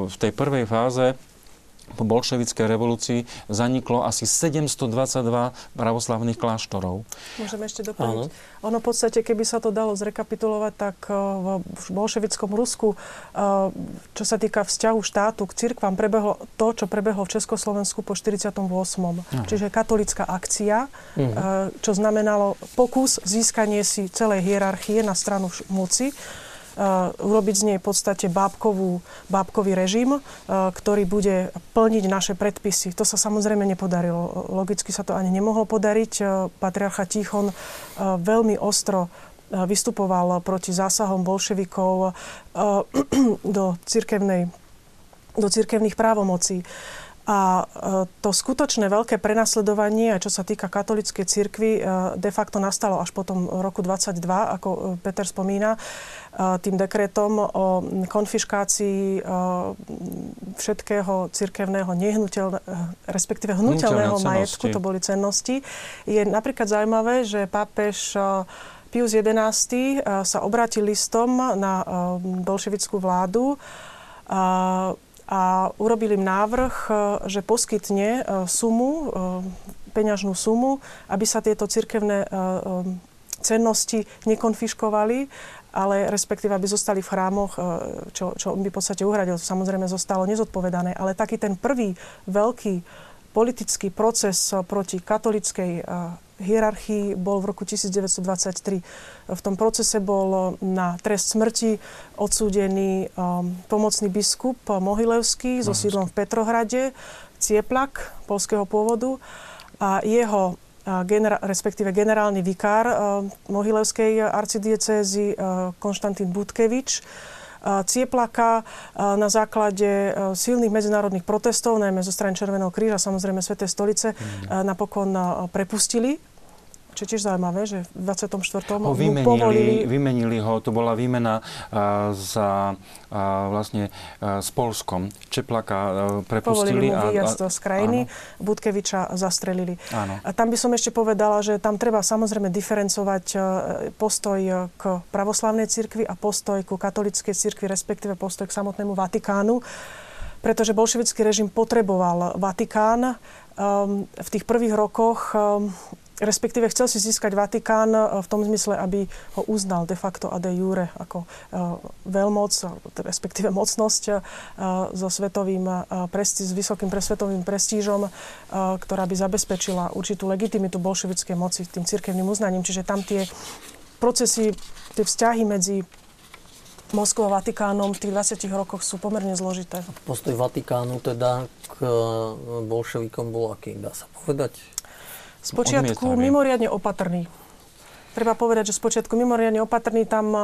V tej prvej fáze po bolševickej revolúcii zaniklo asi 722 pravoslavných kláštorov. Môžeme ešte doplniť. Áno. Ono v podstate, keby sa to dalo zrekapitulovať, tak eh, v bolševickom Rusku, eh, čo sa týka vzťahu štátu k cirkvám, prebehlo to, čo prebehlo v Československu po 48. Aha. Čiže katolická akcia, uh čo znamenalo pokus získanie si celej hierarchie na stranu moci urobiť z nej v podstate bábkovú, bábkový režim, ktorý bude plniť naše predpisy. To sa samozrejme nepodarilo. Logicky sa to ani nemohlo podariť. Patriarcha Tichon veľmi ostro vystupoval proti zásahom bolševikov do, cirkevnej, do cirkevných právomocí. A to skutočné veľké prenasledovanie, čo sa týka katolíckej cirkvi, de facto nastalo až potom roku 22, ako Peter spomína tým dekretom o konfiškácii všetkého cirkevného nehnuteľného, respektíve hnutelného majetku, to boli cennosti. Je napríklad zaujímavé, že pápež Pius XI sa obrátil listom na bolševickú vládu a urobil im návrh, že poskytne sumu, peňažnú sumu, aby sa tieto cirkevné cennosti nekonfiškovali ale respektíve, aby zostali v chrámoch, e, čo, čo on by v podstate uhradil, samozrejme zostalo nezodpovedané. Ale taký ten prvý veľký politický proces proti katolickej e, hierarchii bol v roku 1923. V tom procese bol na trest smrti odsúdený pomocný biskup Mohilevský so sídlom v Petrohrade, Cieplak polského pôvodu a jeho genera- respektíve generálny vikár uh, Mohilevskej arcidiecézy uh, Konštantín Budkevič uh, Cieplaka na základe silných medzinárodných protestov, najmä zo strany Červeného kríža, samozrejme Svetej stolice, mm. napokon prepustili čo je tiež zaujímavé, že v 24. Ho vymenili, povolili... vymenili ho, to bola výmena uh, za uh, vlastne uh, s Polskom. Čeplaka uh, prepustili. Povolili mu výjazd a, a, z krajiny, áno. Budkeviča zastrelili. Áno. A tam by som ešte povedala, že tam treba samozrejme diferencovať uh, postoj k pravoslavnej cirkvi a postoj ku katolickej cirkvi, respektíve postoj k samotnému Vatikánu pretože bolševický režim potreboval Vatikán. Um, v tých prvých rokoch um, respektíve chcel si získať Vatikán v tom zmysle, aby ho uznal de facto a de jure ako veľmoc, respektíve mocnosť so svetovým presti- s vysokým presvetovým prestížom, ktorá by zabezpečila určitú legitimitu bolševickej moci tým cirkevným uznaním. Čiže tam tie procesy, tie vzťahy medzi Moskvou a Vatikánom v tých 20 rokoch sú pomerne zložité. Postoj Vatikánu teda k bolševikom bol aký, dá sa povedať? Spočiatku mimoriadne opatrný. Treba povedať, že spočiatku mimoriadne opatrný. Tam e,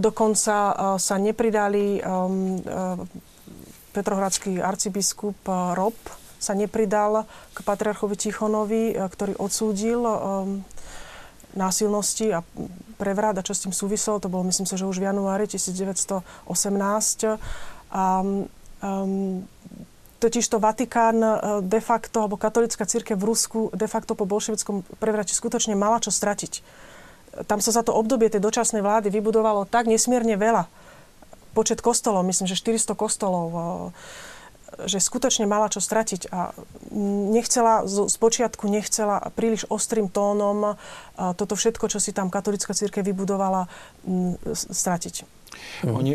dokonca e, sa nepridali Petrohradský arcibiskup Rob sa nepridal k patriarchovi Tichonovi, ktorý odsúdil násilnosti a prevrat a čo s tým súviselo, to bolo myslím si, že už v januári 1918. A, um, totiž to Vatikán e, de facto, alebo katolická církev v Rusku de facto po bolševickom prevrate skutočne mala čo stratiť. Tam sa za to obdobie tej dočasnej vlády vybudovalo tak nesmierne veľa. Počet kostolov, myslím, že 400 kostolov že skutočne mala čo stratiť a nechcela, z počiatku nechcela príliš ostrým tónom toto všetko, čo si tam katolická církev vybudovala, stratiť. Mm. Oni,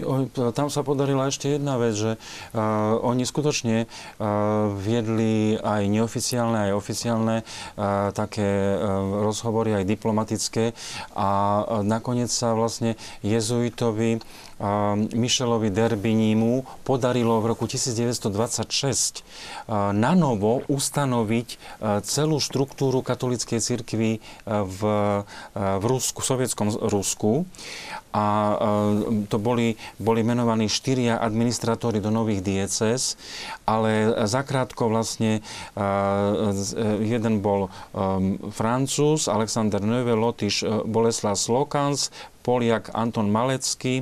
tam sa podarila ešte jedna vec, že uh, oni skutočne uh, viedli aj neoficiálne, aj oficiálne uh, také uh, rozhovory, aj diplomatické a uh, nakoniec sa vlastne jezuitovi Michelovi Derbinimu podarilo v roku 1926 na novo ustanoviť celú štruktúru katolíckej cirkvi v, v, Rusku, v sovietskom Rusku. A to boli, boli menovaní štyria administratóri do nových dieces, ale zakrátko vlastne jeden bol Francúz, Alexander Neuve, Lotyš Boleslav Slokans, Poliak Anton Malecký,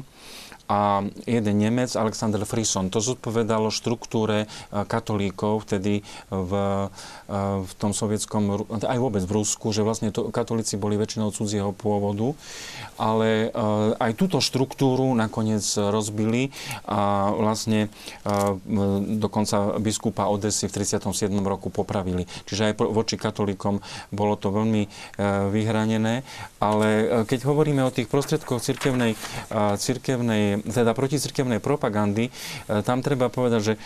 a jeden Nemec, Alexander Frison. To zodpovedalo štruktúre e, katolíkov vtedy v, e, v tom sovietskom, aj vôbec v Rusku, že vlastne to, katolíci boli väčšinou cudzieho pôvodu, ale e, aj túto štruktúru nakoniec rozbili a vlastne dokonca biskupa Odesy v 37. roku popravili. Čiže aj voči katolíkom bolo to veľmi vyhranené, ale keď hovoríme o tých prostriedkoch cirkevnej, cirkevnej teda proticirkevnej propagandy, e, tam treba povedať, že e,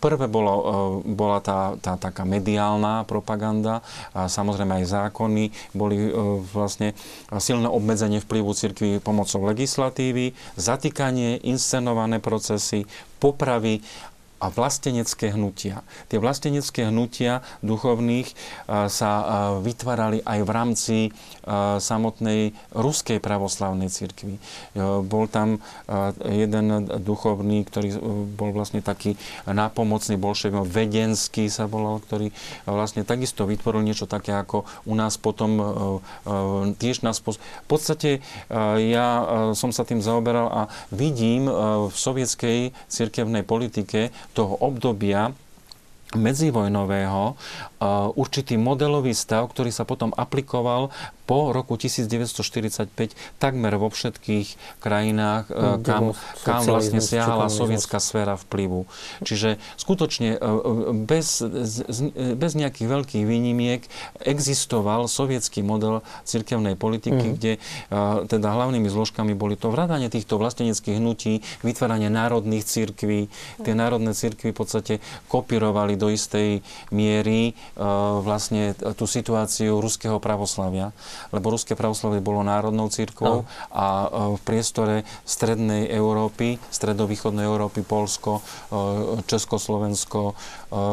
prvé bolo, e, bola tá, tá taká mediálna propaganda a samozrejme aj zákony boli vlastne silné obmedzenie vplyvu cirkvi pomocou legislatívy, zatýkanie, inscenované procesy, popravy a vlastenecké hnutia. Tie vlastenecké hnutia duchovných sa vytvárali aj v rámci samotnej ruskej pravoslavnej cirkvi. Bol tam jeden duchovný, ktorý e, bol vlastne taký nápomocný bolševik, vedenský sa volal, ktorý vlastne takisto vytvoril niečo také, ako u nás potom e, e, tiež nás... V podstate ja som sa tým zaoberal a vidím v sovietskej cirkevnej politike toho obdobia medzivojnového určitý modelový stav, ktorý sa potom aplikoval po roku 1945 takmer vo všetkých krajinách, e, hm, kam, kam vlastne siahala sovietská sféra vplyvu. Čiže skutočne e, e, bez, bez nejakých veľkých výnimiek existoval sovietský model cirkevnej politiky, mm. kde teda hlavnými zložkami boli to vrádanie týchto vlasteneckých hnutí, vytváranie národných cirkví. Tie národné cirkvy v podstate kopírovali do istej miery vlastne tú situáciu ruského pravoslavia lebo ruské pravoslavie bolo národnou církvou no. a e, v priestore strednej Európy, stredovýchodnej Európy, Polsko, e, Československo, e,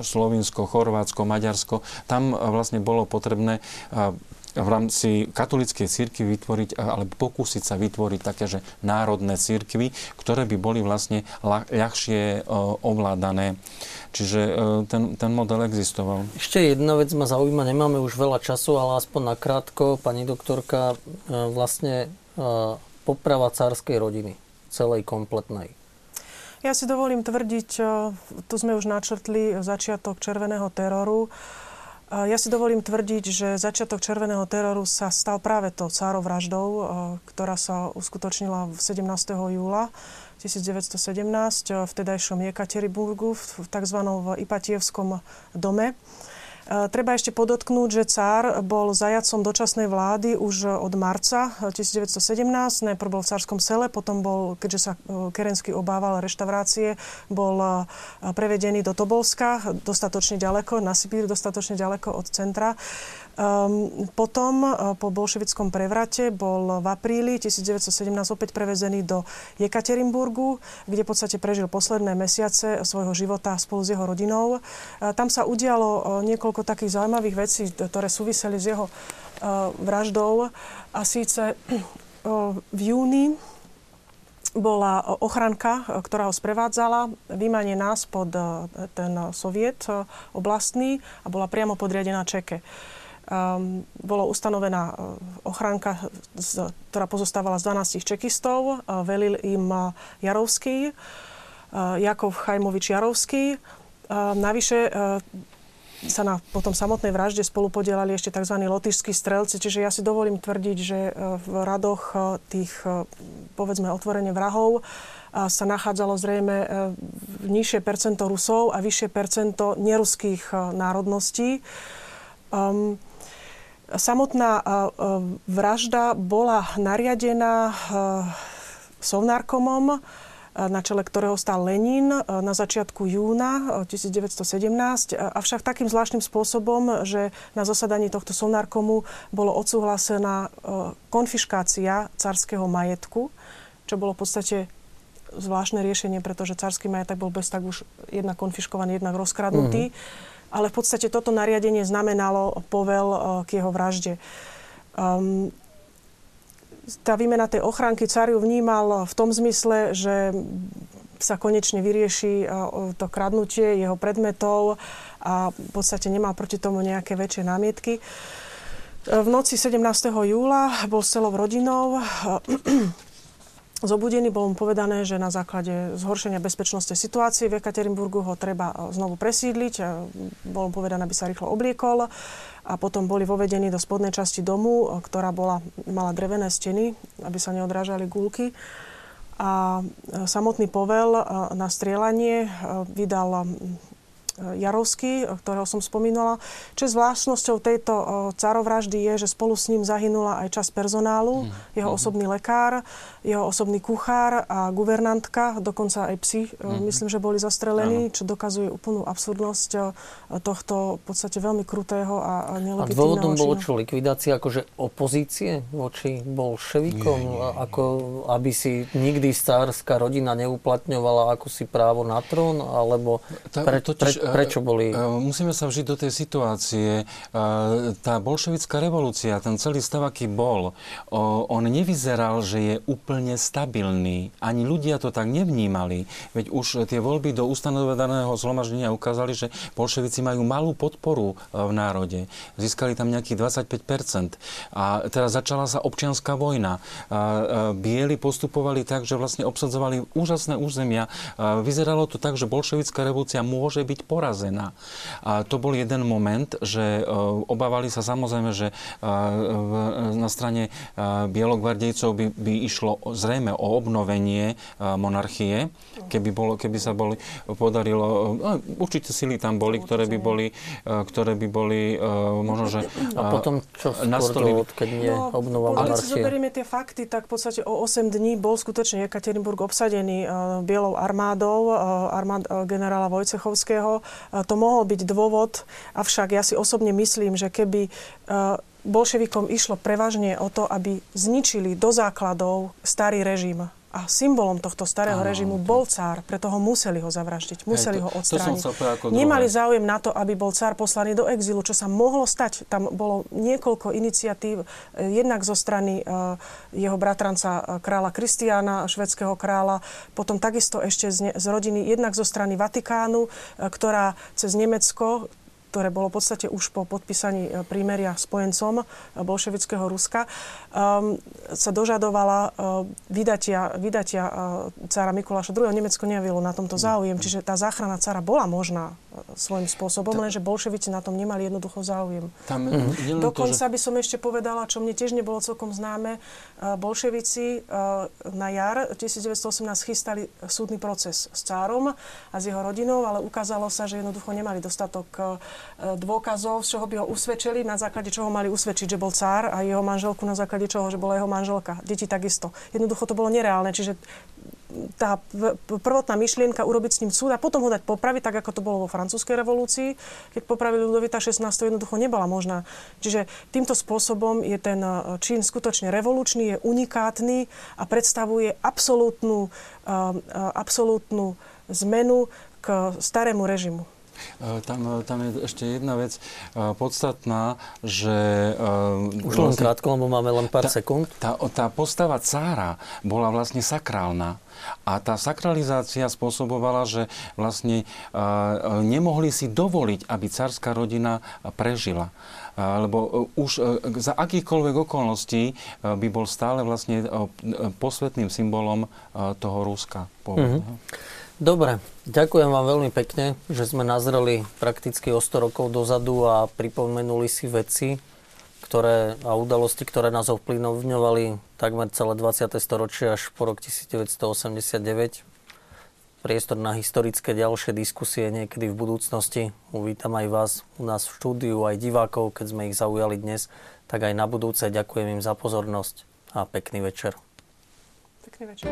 Slovinsko, Chorvátsko, Maďarsko, tam vlastne bolo potrebné v rámci katolíckej církvy vytvoriť, alebo pokúsiť sa vytvoriť také, že národné církvy, ktoré by boli vlastne ľahšie ovládané. Čiže e, ten, ten model existoval. Ešte jedna vec ma zaujíma, nemáme už veľa času, ale aspoň nakrátko, pani doktorka, vlastne poprava cárskej rodiny, celej kompletnej. Ja si dovolím tvrdiť, tu sme už načrtli začiatok červeného teroru. Ja si dovolím tvrdiť, že začiatok červeného teroru sa stal práve to cárovraždou, ktorá sa uskutočnila 17. júla 1917 v tedajšom Jekateriburgu, v tzv. Ipatievskom dome. Treba ešte podotknúť, že cár bol zajacom dočasnej vlády už od marca 1917. Najprv bol v cárskom sele, potom bol, keďže sa Kerensky obával reštaurácie, bol prevedený do Tobolska, dostatočne ďaleko, na Sibír, dostatočne ďaleko od centra. Um, potom uh, po bolševickom prevrate bol v apríli 1917 opäť prevezený do Jekaterinburgu, kde v podstate prežil posledné mesiace svojho života spolu s jeho rodinou. Uh, tam sa udialo uh, niekoľko takých zaujímavých vecí, ktoré súviseli s jeho vraždou. A síce v júni bola ochranka, ktorá ho sprevádzala, vymanená spod ten soviet oblastný a bola priamo podriadená Čeke um, bolo ustanovená uh, ochránka, z, ktorá pozostávala z 12 čekistov. Uh, velil im uh, Jarovský, Jakov Chajmovič Jarovský. Uh, navyše sa na potom samotnej vražde spolu podielali ešte tzv. lotišskí strelci, čiže ja si dovolím tvrdiť, že v radoch tých, povedzme, otvorene vrahov sa nachádzalo zrejme nižšie percento Rusov a vyššie percento neruských národností. Um, Samotná vražda bola nariadená Sovnárkomom, na čele ktorého stál Lenin na začiatku júna 1917, avšak takým zvláštnym spôsobom, že na zasadaní tohto Sovnárkomu bolo odsúhlasená konfiškácia carského majetku, čo bolo v podstate zvláštne riešenie, pretože carský majetok bol bez tak už jednak konfiškovaný, jednak rozkradnutý. Mm-hmm ale v podstate toto nariadenie znamenalo povel eh, k jeho vražde. Um, tá výmena tej ochránky Cariu vnímal v tom zmysle, že sa konečne vyrieši eh, to kradnutie jeho predmetov a v podstate nemal proti tomu nejaké väčšie námietky. Eh, v noci 17. júla bol s celou rodinou zobudený, bolo mu povedané, že na základe zhoršenia bezpečnostnej situácie v Ekaterinburgu ho treba e, znovu presídliť. E, bolo mu povedané, aby sa rýchlo obliekol a potom boli vovedení do spodnej časti domu, e, ktorá bola, mala drevené steny, aby sa neodrážali gulky. A samotný povel na strieľanie vydal Jarovský, ktorého som spomínala. Čo je zvláštnosťou tejto carovraždy je, že spolu s ním zahynula aj časť personálu, mm. jeho mhm. osobný lekár, jeho osobný kuchár a guvernantka, dokonca aj psi, mm. myslím, že boli zastrelení, ano. čo dokazuje úplnú absurdnosť tohto v podstate veľmi krutého a nelegitímneho A dôvodom bolo čo, likvidácia akože opozície voči bolševikom? Nie, nie, nie. Ako, aby si nikdy stárska rodina neuplatňovala ako si právo na trón? Alebo pre, totiž, pre, Prečo boli? Musíme sa vžiť do tej situácie. Tá bolševická revolúcia, ten celý stav, aký bol, on nevyzeral, že je úplne stabilný. Ani ľudia to tak nevnímali. Veď už tie voľby do ustanovedaného zhromaždenia ukázali, že bolševici majú malú podporu v národe. Získali tam nejakých 25%. A teraz začala sa občianská vojna. Bieli postupovali tak, že vlastne obsadzovali úžasné územia. Vyzeralo to tak, že bolševická revolúcia môže byť po porazená. A to bol jeden moment, že e, obávali sa samozrejme, že e, na strane e, bielogvardejcov by, by išlo zrejme o obnovenie monarchie, keby, bolo, keby sa boli, podarilo, určite sily tam boli, ktoré by boli, ktoré by boli možno, že A potom čo skôr dôvod, keď nie no, obnova monarchie? Ale si zoberieme tie fakty, tak v podstate o 8 dní bol skutočne Ekaterinburg obsadený bielou armádou, armád generála Vojcechovského to mohol byť dôvod, avšak ja si osobne myslím, že keby e, bolševikom išlo prevažne o to, aby zničili do základov starý režim, a symbolom tohto starého Áno, režimu to... bol cár, preto ho museli ho zavraždiť, museli Hej, to, ho odstrániť. To ako Nemali záujem na to, aby bol cár poslaný do exilu, čo sa mohlo stať. Tam bolo niekoľko iniciatív, eh, jednak zo strany uh, jeho bratranca uh, kráľa Kristiána, švedského kráľa, potom takisto ešte z, ne, z rodiny, jednak zo strany Vatikánu, ktorá cez Nemecko, ktoré bolo v podstate už po podpísaní e, prímeria spojencom e, bolševického Ruska, um, sa dožadovala uh, vydatia, vydatia cára Mikuláša II. Nemecko nejavilo na tomto záujem, čiže tá záchrana cára bola možná svojím spôsobom, Ta... lenže bolševici na tom nemali jednoducho záujem. Tam, mm-hmm. Dokonca to, že... by som ešte povedala, čo mne tiež nebolo celkom známe, bolševici na jar 1918 chystali súdny proces s cárom a s jeho rodinou, ale ukázalo sa, že jednoducho nemali dostatok dôkazov, z čoho by ho usvedčili, na základe čoho mali usvedčiť, že bol cár a jeho manželku na základe čoho, že bola jeho manželka. Deti takisto. Jednoducho to bolo nereálne, čiže tá prvotná myšlienka urobiť s ním súd a potom ho dať popraviť, tak ako to bolo vo francúzskej revolúcii, keď popravili Ludovita 16. jednoducho nebola možná. Čiže týmto spôsobom je ten e, čin skutočne revolučný, je unikátny a predstavuje absolútnu, e, e, absolútnu zmenu k starému režimu. E, tam, e, tam je ešte jedna vec e, podstatná, že... Už len vlastne, krátko, lebo máme len pár tá, sekúnd. Tá, tá postava cára bola vlastne sakrálna. A tá sakralizácia spôsobovala, že vlastne nemohli si dovoliť, aby cárska rodina prežila. Lebo už za akýchkoľvek okolností by bol stále vlastne posvetným symbolom toho Ruska. Mm-hmm. Dobre, ďakujem vám veľmi pekne, že sme nazreli prakticky o 100 rokov dozadu a pripomenuli si veci ktoré, a udalosti, ktoré nás ovplyvňovali takmer celé 20. storočie až po rok 1989. Priestor na historické ďalšie diskusie niekedy v budúcnosti. Uvítam aj vás u nás v štúdiu, aj divákov, keď sme ich zaujali dnes. Tak aj na budúce ďakujem im za pozornosť a pekný večer. Pekný večer.